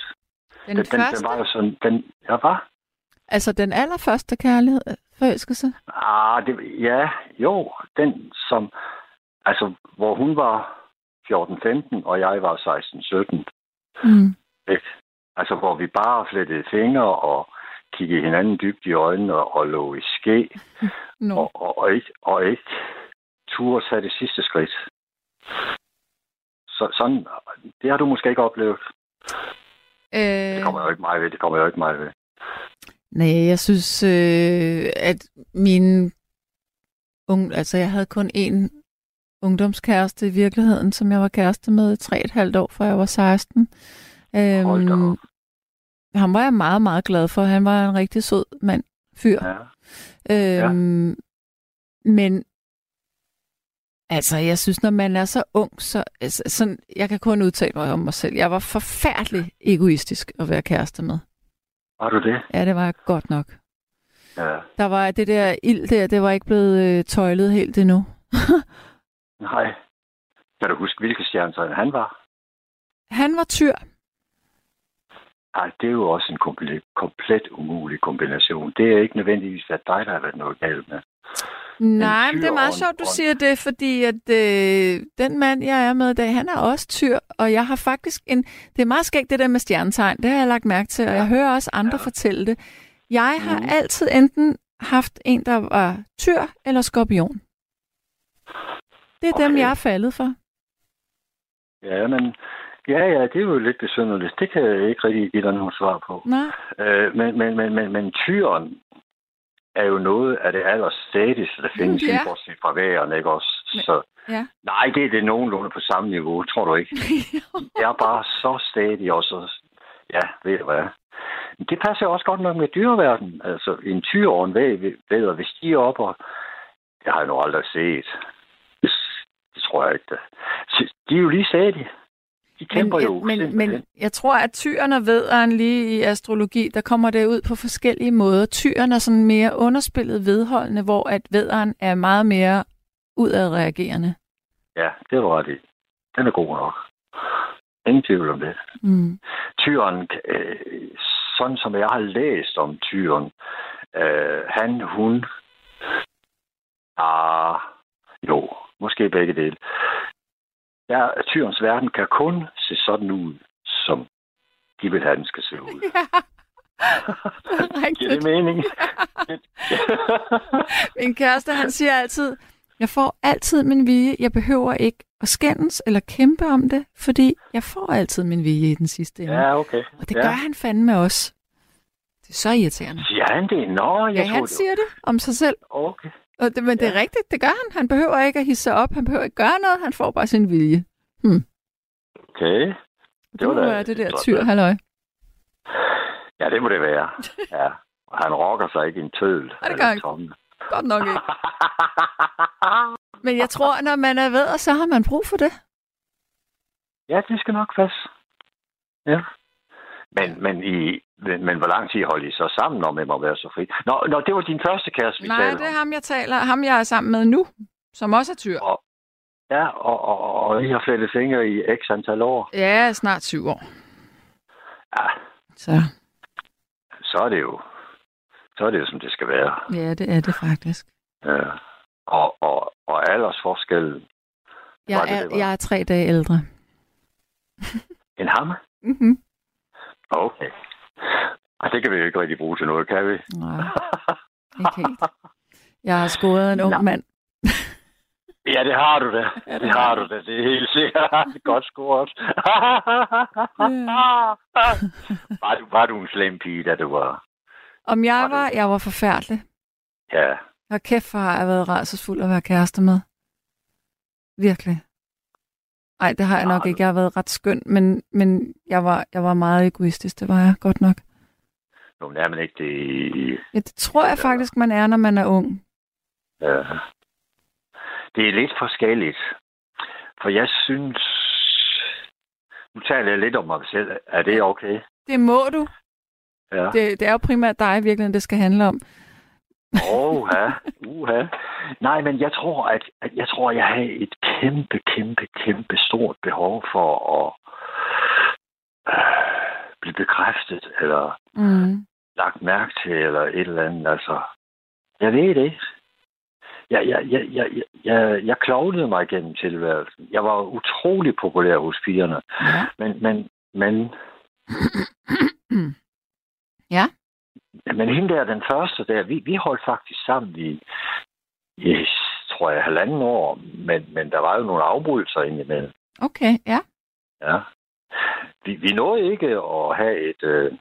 Den, den, den, første, den var jo sådan, den, ja, var? altså den allerførste kærlighed, øh, forelskelse? Ah, det, ja, jo, den som, altså, hvor hun var 14-15, og jeg var 16-17. Mm. Ikke? Altså, hvor vi bare flettede fingre, og kigge hinanden dybt i øjnene og, og lå i ske, Nå. og, og, og, ikke, og ikke turde tage det sidste skridt. Så, sådan, det har du måske ikke oplevet. Det Øh, kommer jo ikke mig ved. Det kommer jo ikke mig ved. nej, jeg synes, øh, at min ung, altså jeg havde kun én ungdomskæreste i virkeligheden, som jeg var kæreste med i tre et halvt år, før jeg var 16. Øhm, Hold ham var jeg meget, meget glad for. Han var en rigtig sød mand, fyr. Ja. Øhm, Men altså, jeg synes, når man er så ung, så altså, sådan, jeg kan kun udtale mig om mig selv. Jeg var forfærdelig egoistisk at være kæreste med. Var du det? Ja, det var jeg godt nok. Ja. Der var det der ild der, det var ikke blevet øh, tøjlet helt endnu. Nej. Kan du huske, hvilke stjernetegn han var? Han var tyr. Nej, det er jo også en komplet, komplet umulig kombination. Det er ikke nødvendigvis at dig, der har været noget galt med. Nej, men det er meget sjovt, du siger det, fordi at øh, den mand, jeg er med i dag, han er også tyr, og jeg har faktisk en... Det er meget skægt, det der med stjernetegn, det har jeg lagt mærke til, og jeg hører også andre Ja. fortælle det. Jeg har Mhm. altid enten haft en, der var tyr eller skorpion. Det er okay. dem, jeg er faldet for. Ja, men... Ja, ja, det er jo lidt besynderligt. Det kan jeg ikke rigtig give dig nogen svar på. Nej. Øh, men, men, men, men, men tyren er jo noget af det allerstadigste, der findes, Ja. bortset fra vejerne, ikke også? Så, Ja. nej, det er det nogenlunde på samme niveau, tror du ikke? Det er bare så stadig og så... Ja, ved du hvad? Men Det passer også godt nok med dyreverdenen. Altså, en tyr og en væder, hvis de er oppe, og det har jeg nu aldrig set. Det, tror jeg ikke. De er jo lige stadige. De kæmper men, jo men, men simpelthen. jeg tror, at tyren og vederen lige i astrologi, der kommer det ud på forskellige måder. Tyren er sådan mere underspillet vedholdende, hvor at vederen er meget mere udadreagerende. Ja, det var det. Den er god nok. Ingen tvivl om det. Mm. Tyren, øh, sådan som jeg har læst om tyren, øh, han, hun, ah, jo, måske begge dele. Ja, tyrens verden kan kun se sådan ud, som de vil have, den skal se ud. Ja, Giver det mening? Min kæreste, han siger altid, jeg får altid min vilje. Jeg behøver ikke at skændes eller kæmpe om det, fordi jeg får altid min vilje i den sidste ende. ja, okay. Og det ja. gør han fandme også. Det er så irriterende. Siger han det? Nå, jeg Ja, han det. siger det om sig selv. Okay. Og det, men det er Ja. rigtigt, det gør han. Han behøver ikke at hisse sig op. Han behøver ikke gøre noget. Han får bare sin vilje. Okay. Det, Det var må da være det der tyr, halløj. Ja, det må det være. Ja. Han rokker sig ikke i en tøl. Nej, det gør han ikke. Godt nok ikke. Men jeg tror, når man er ved, så har man brug for det. ja, det skal nok passe. Ja. Men, men, I, men, men hvor lang tid holder I så sammen om, at må være så fri? Nå, nå, det var din første kæreste, vi Nej, taler det er ham, jeg taler. Ham, jeg er sammen med nu, som også er tyr. Ja, og, og, og I har flettet fingre i x antal år. Ja, snart syv år. Ja, Så så er det jo, så er det jo, som det skal være. ja, det er det faktisk. Ja. Og, og, og aldersforskellen Jeg det er, det, var? jeg er tre dage ældre. en ham? Mm-hmm. Okay. Ej, det kan vi jo ikke rigtig bruge til noget, kan vi? Nej, ikke helt. Jeg har scoret en ung Nå. mand. Ja, det har du da. Ja, det det har du da. Det er helt sikkert. Godt scoret. var, du, var du en slem pige, da du var... Om jeg Var jeg var forfærdelig. Ja, Og kæft, hvor har jeg været rædselsfuld at være kæreste med. Virkelig. Nej, det har jeg nok ikke. Jeg har været ret skøn, men, men jeg, var, jeg var meget egoistisk. Det var jeg godt nok. nu er man ikke det. Ja, det tror jeg faktisk, man er, når man er ung. Ja. Det er lidt forskelligt. For jeg synes... Nu taler jeg lidt om mig selv. Er det okay? Det må du. Ja. Det, det er jo primært dig i virkeligheden, det skal handle om. Oha, uha. Nej, men jeg tror, at, at jeg tror, at jeg har et kæmpe, kæmpe, kæmpe stort behov for at øh, blive bekræftet, eller Mm. lagt mærke til, eller et eller andet. Altså, jeg ved det ikke. Jeg, jeg, jeg, jeg, jeg, jeg, jeg klovnede mig gennem tilværelsen. Jeg var utrolig populær hos pigerne. Ja. Men, men, men Ja. Men hende der, den første der, vi, vi holdt faktisk sammen i, i, tror jeg, halvanden år, men, men der var jo nogle afbrydelser indimellem. Okay, ja. Ja. Vi, vi nåede ikke at have et, øh,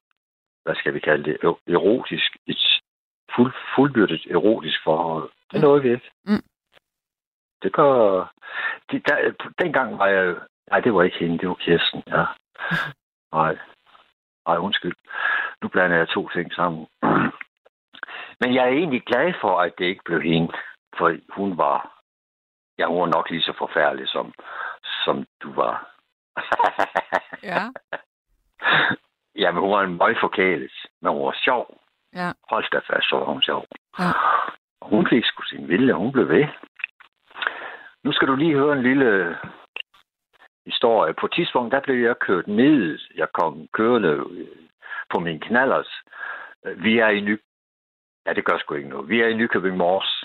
hvad skal vi kalde det, erotisk, et fuld, fuldbyrdet erotisk forhold. Det Mm. nåede vi ikke. Mm. Det gør... Det, der, dengang var jeg... Nej, det var ikke hende, det var Kirsten, ja. Nej. Nej, undskyld. Nu blander jeg to ting sammen. Men jeg er egentlig glad for, at det ikke blev hende. For hun var... Ja, hun var nok lige så forfærdelig, som, som du var. Ja. Jamen, hun var en møgforkælet, men hun var sjov. Ja. Hold da fast, så var hun sjov. Ja. Hun fik sgu sin vilje, hun blev ved. Nu skal du lige høre en lille historie. På et tidspunkt, der blev jeg kørt ned. Jeg kom kørende øh, på min knallers. Øh, Vi er i Ny... Ja, det gør sgu ikke noget. Vi er i Nykøbing Mors,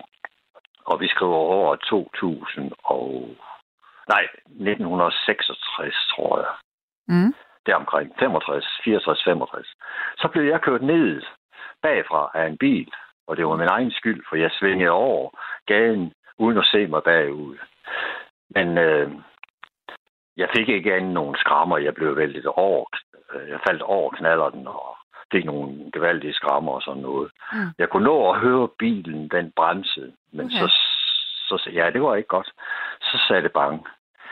og vi skriver over 2000 og... Nej, 1966, tror jeg Mm. deromkring 65, 64, 65. Så blev jeg kørt ned bagfra af en bil, og det var min egen skyld, for jeg svingede over gaden uden at se mig bagud. Men øh, jeg fik ikke andet nogen skrammer. Jeg blev væltet over. Jeg faldt over knallerten og fik nogle gevaldige skrammer og sådan noget. Mm. Jeg kunne nå at høre bilen, den bremsede. Men Okay. så, så, ja, det var ikke godt. Så sagde det bange.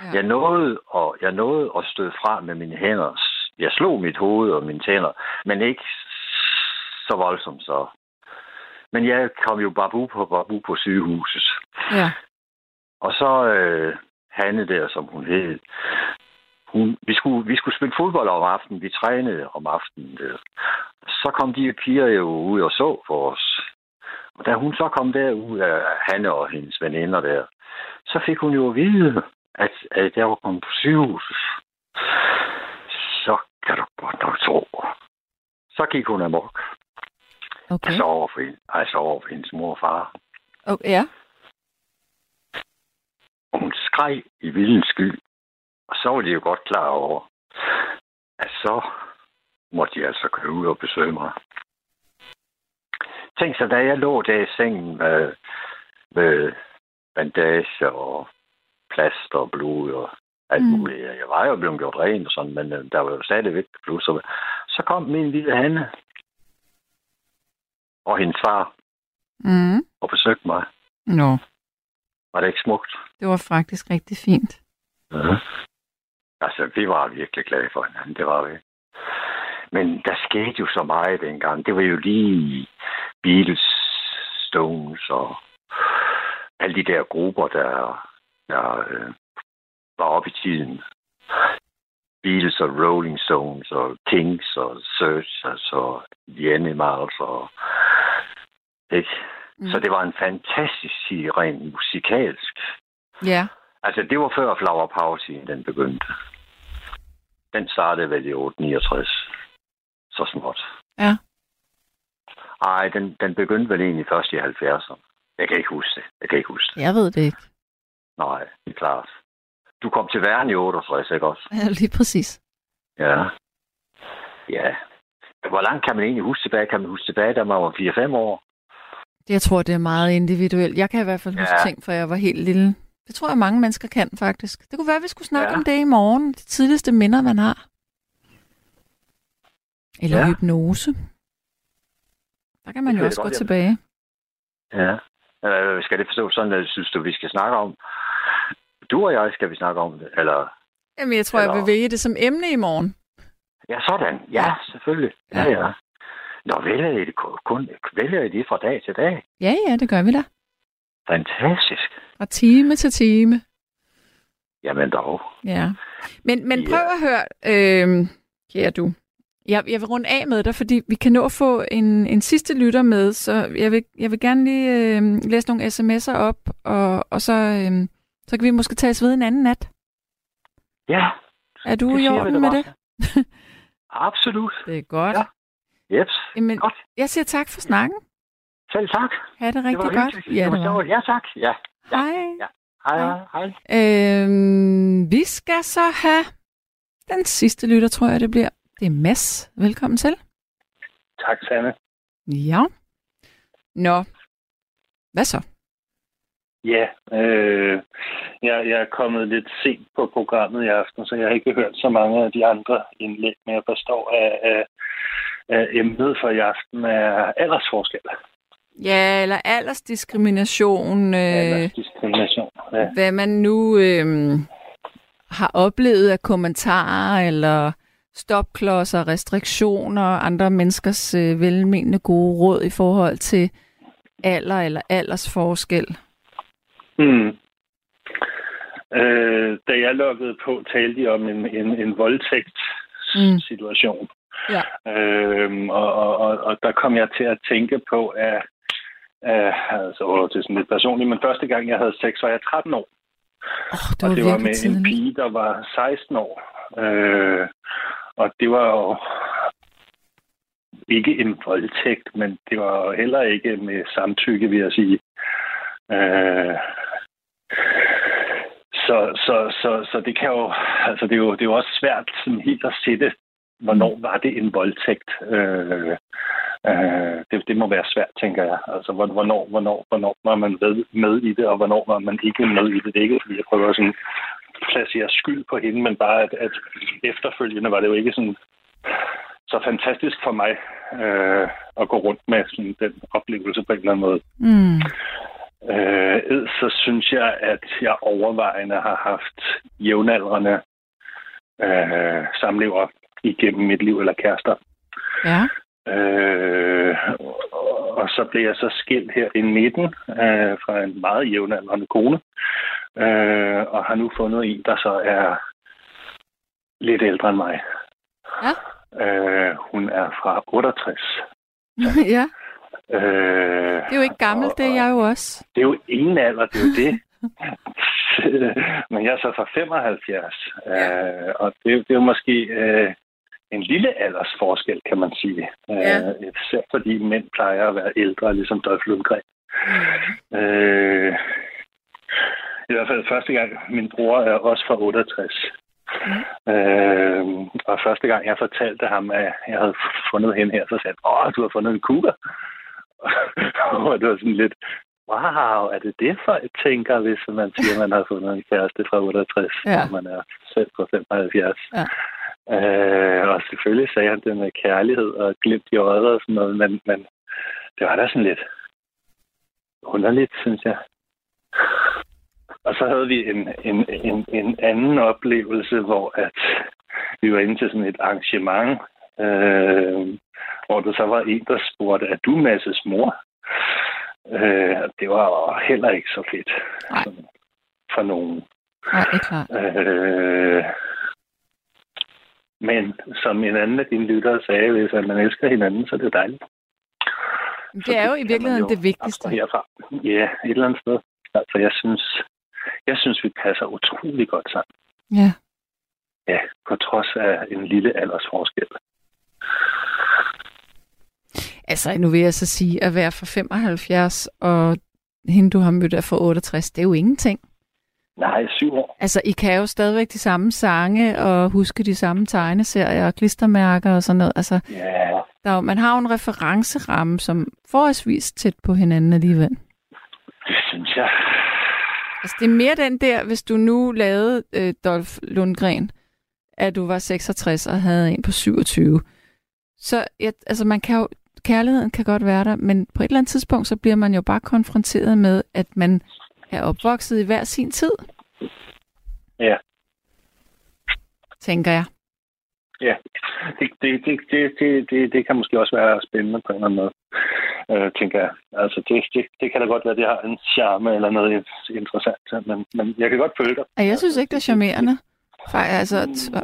Ja. Jeg nåede, og jeg nåede at støde fra med mine hænder. Jeg slog mit hoved og mine tænder, men ikke så voldsomt så. Men jeg kom jo babu på babu på sygehuset. Ja. Og så øh, Hanne der, som hun hed, hun, vi, skulle, vi skulle spille fodbold om aftenen. Vi trænede om aftenen. Der. Så kom de piger jo ud og så for os. Og da hun så kom derud af Hanne og hendes veninder der, så fik hun jo at vide, at, at jeg var kommet på sygehuset. Så kan du godt nok tro. Så gik hun amok. Okay. Altså over for, altså over for hendes mor og far. okay. Ja. Skreg i vildens sky. Og så var de jo godt klar over, at så måtte de altså køre ud og besøge mig. Tænk så, da jeg lå der i sengen med, med bandage og plaster og blod og alt Mm. muligt. Jeg var jo blevet gjort ren og sådan, men øh, der var jo stadigvæk blod. Så, så kom min lille Hanne og hendes far Mm. og besøgte mig. Nå, Var det ikke smukt? det var faktisk rigtig fint. Ja. Altså, vi var virkelig glade for hinanden, det var vi. Men der skete jo så meget dengang. Det var jo lige Beatles, Stones og alle de der grupper, der, der øh, var oppe i tiden. Beatles og Rolling Stones og Kings og Search, altså The Animals og... Ikke? Mm. Så det var en fantastisk tid, rent musikalsk. Ja. Altså, det var før Flower Power den begyndte. Den startede vel i 869. Så småt. Ja. Ej, den, den begyndte vel egentlig først i 70'erne. Jeg kan ikke huske det. Jeg kan ikke huske det. Jeg ved det ikke. Nej, det er klart. Du kom til verden i 68, ikke også? Ja, lige præcis. Ja. Ja. Hvor langt kan man egentlig huske tilbage? Kan man huske tilbage, da man var 4-5 år? Jeg tror, det er meget individuelt. Jeg kan i hvert fald huske Ja. ting, fra jeg var helt lille. Det tror jeg, mange mennesker kan faktisk. Det kunne være, at vi skulle snakke Ja. om det i morgen. De tidligste minder, man har. Eller Ja. hypnose. Der kan man jo også gå godt, ja. tilbage. Ja. Øh, skal det forstå sådan, at synes du, vi skal snakke om? Du og jeg skal vi snakke om det? Eller Jamen, jeg tror, jeg vil Eller- vælge det som emne i morgen. Ja, sådan. Ja, Ja. selvfølgelig. Ja, Ja. ja. Nå, vælger I det kun, vælger I det fra dag til dag? Ja, ja, det gør vi da. Fantastisk. Fra time til time. Jamen dog. Ja. Men, men Ja. prøv at høre, øh, kære du. Jeg, jeg vil runde af med dig, fordi vi kan nå at få en, en sidste lytter med, så jeg vil, jeg vil gerne lige øh, læse nogle sms'er op, og, og så, øh, så kan vi måske tages ved en anden nat. Ja, Er du det i orden med det? absolut. Det er godt. Ja. Jeps. Jamen, Godt. jeg siger tak for snakken. Selv tak. Ha' det Det rigtig var godt. Ja, det det var. Ja, tak. Ja. Ja. Hej. Ja. Hej, Hej. hej. hej. Øhm, vi skal så have den sidste lytter, tror jeg, det bliver. Det er Mads. Velkommen til. Tak, Sanne. Ja. Nå. Hvad så? Ja, øh, jeg, jeg er kommet lidt sent på programmet i aften, så jeg har ikke hørt så mange af de andre indlæg, men jeg forstår, at, at, at emnet for i aften er aldersforskel. Ja, eller aldersdiskrimination. Øh, Aldersdiskrimination. Ja. hvad man nu øh, har oplevet af kommentarer eller stopklodser, restriktioner andre menneskers øh, velmenende gode råd i forhold til alder eller aldersforskel. Hmm. Øh, da jeg lukkede på, talte de om en, en, en voldtægtssituation. Ja. Øhm, og, og, og, og der kom jeg til at tænke på, at, at altså, det er sådan lidt personligt, men første gang jeg havde sex, var jeg 13 år. Oh, det og var det var med en tidligt. pige, der var 16 år. Øh, og det var jo ikke en voldtægt, men det var heller ikke med samtykke, vil jeg sige. Øh, så, så, så, så det kan jo, altså det er jo, det er jo også svært sådan helt at sætte, hvornår var det en voldtægt. Øh, øh, det, det må være svært, tænker jeg. Altså, hvor- hvornår, hvornår, hvornår var man med, med i det, og hvornår var man ikke med i det. Det er ikke, fordi jeg prøver sådan placere skyld på hende, men bare at, at efterfølgende var det jo ikke sådan så fantastisk for mig øh, at gå rundt med sådan den oplevelse på en eller anden måde. Mm. Øh, så synes jeg, at jeg overvejende har haft jævnaldrende øh, samlever igennem mit liv eller kærester. Ja. Øh, og- og så blev jeg så skilt her i 19 øh, fra en meget jævnaldrende kone, øh, og har nu fundet en, der så er lidt ældre end mig. Ja. Øh, hun er fra 68. ja, Øh, det er jo ikke gammelt, det er jeg jo også. det er jo ingen alder, det er jo det. Men jeg er så fra 75, Ja. øh, og det, er jo- det er jo måske øh, en lille aldersforskel, kan man sige. Ja. Øh, især fordi mænd plejer at være ældre, ligesom Dolph Lundgren. Øh, I hvert fald første gang, min bror er også fra 68. Øh, og første gang, jeg fortalte ham, at jeg havde fundet hende her, så sagde han, åh, du har fundet en cougar. og det var sådan lidt, wow, er det det, folk tænker, hvis man siger, at man har fundet en kæreste fra 68, Ja. og man er selv på 75. Ja. Øh, og selvfølgelig sagde han det med kærlighed og glimt i øjet og sådan noget, men, men det var da sådan lidt underligt, synes jeg. Og så havde vi en, en, en, en anden oplevelse, hvor at vi var inde til sådan et arrangement, øh, hvor der så var en, der spurgte, er du Masses mor? Øh, det var heller ikke så fedt Nej. for nogen. Nej, det er klart. Øh, men som en anden af dine lyttere sagde, hvis man elsker hinanden, så er det dejligt. Det er jo i kan man virkeligheden jo det vigtigste. abstrahere fra. Ja, et eller andet sted. Altså, jeg synes, jeg synes, vi passer utrolig godt sammen. Ja. Ja, på trods af en lille aldersforskel. Altså, nu vil jeg så sige, at være fra 75 og hende, du har mødt, er fra 68, det er jo ingenting. Nej, syv år. Altså, I kan jo stadigvæk de samme sange og huske de samme tegneserier og klistermærker og sådan noget. Altså, Ja, der er jo, man har jo en referenceramme, som forholdsvis tæt på hinanden alligevel. det synes jeg. Altså, det er mere den der, hvis du nu lavede øh, Dolph Lundgren, at du var 66 og havde en på 27. Så ja, altså, man kan jo, kærligheden kan godt være der, men på et eller andet tidspunkt, så bliver man jo bare konfronteret med, at man er opvokset i hver sin tid. Ja. Tænker jeg. Ja, det, det, det, det, det, det, det kan måske også være spændende på en eller anden måde, øh, tænker jeg. Altså, det, det, det kan da godt være, det har en charme eller noget interessant, men, men jeg kan godt følge dig. Jeg synes ikke, det er charmerende. Altså,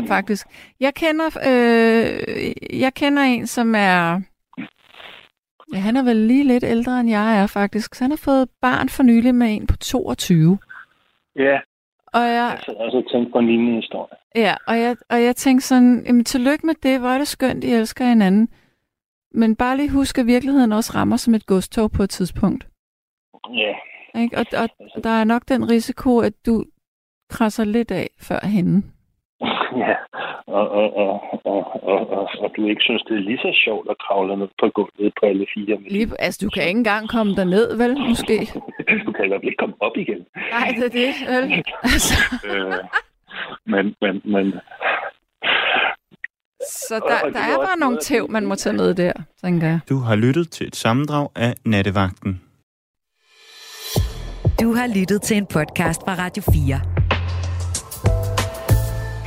faktisk. Jeg kender, øh, jeg kender en, som er... Ja, han er vel lige lidt ældre, end jeg er, faktisk. Så han har fået barn for nylig med en på 22. Ja, Og jeg, jeg sidder også og tænker på en lignende historie. ja, og jeg, og jeg tænkte sådan, jamen, tillykke med det, hvor er det skønt, I elsker hinanden. Men bare lige husk, at virkeligheden også rammer som et godstog på et tidspunkt. Ja, Ikke? Og, og der er nok den risiko, at du krasser lidt af før hende. Ja, og, og, og, og, og, og, og du ikke synes, det er lige så sjovt at kravle ned på gulvet på alle fire. Lige, altså, du kan ikke engang komme derned, vel? Måske. du kan i hvert fald ikke komme op igen. Nej, det er det, vel? Altså. øh, men, men, men... Så der, der er bare nogle tæv, man må tage med der, tænker jeg. Du har lyttet til et sammendrag af Nattevagten. Du har lyttet til en podcast fra Radio 4.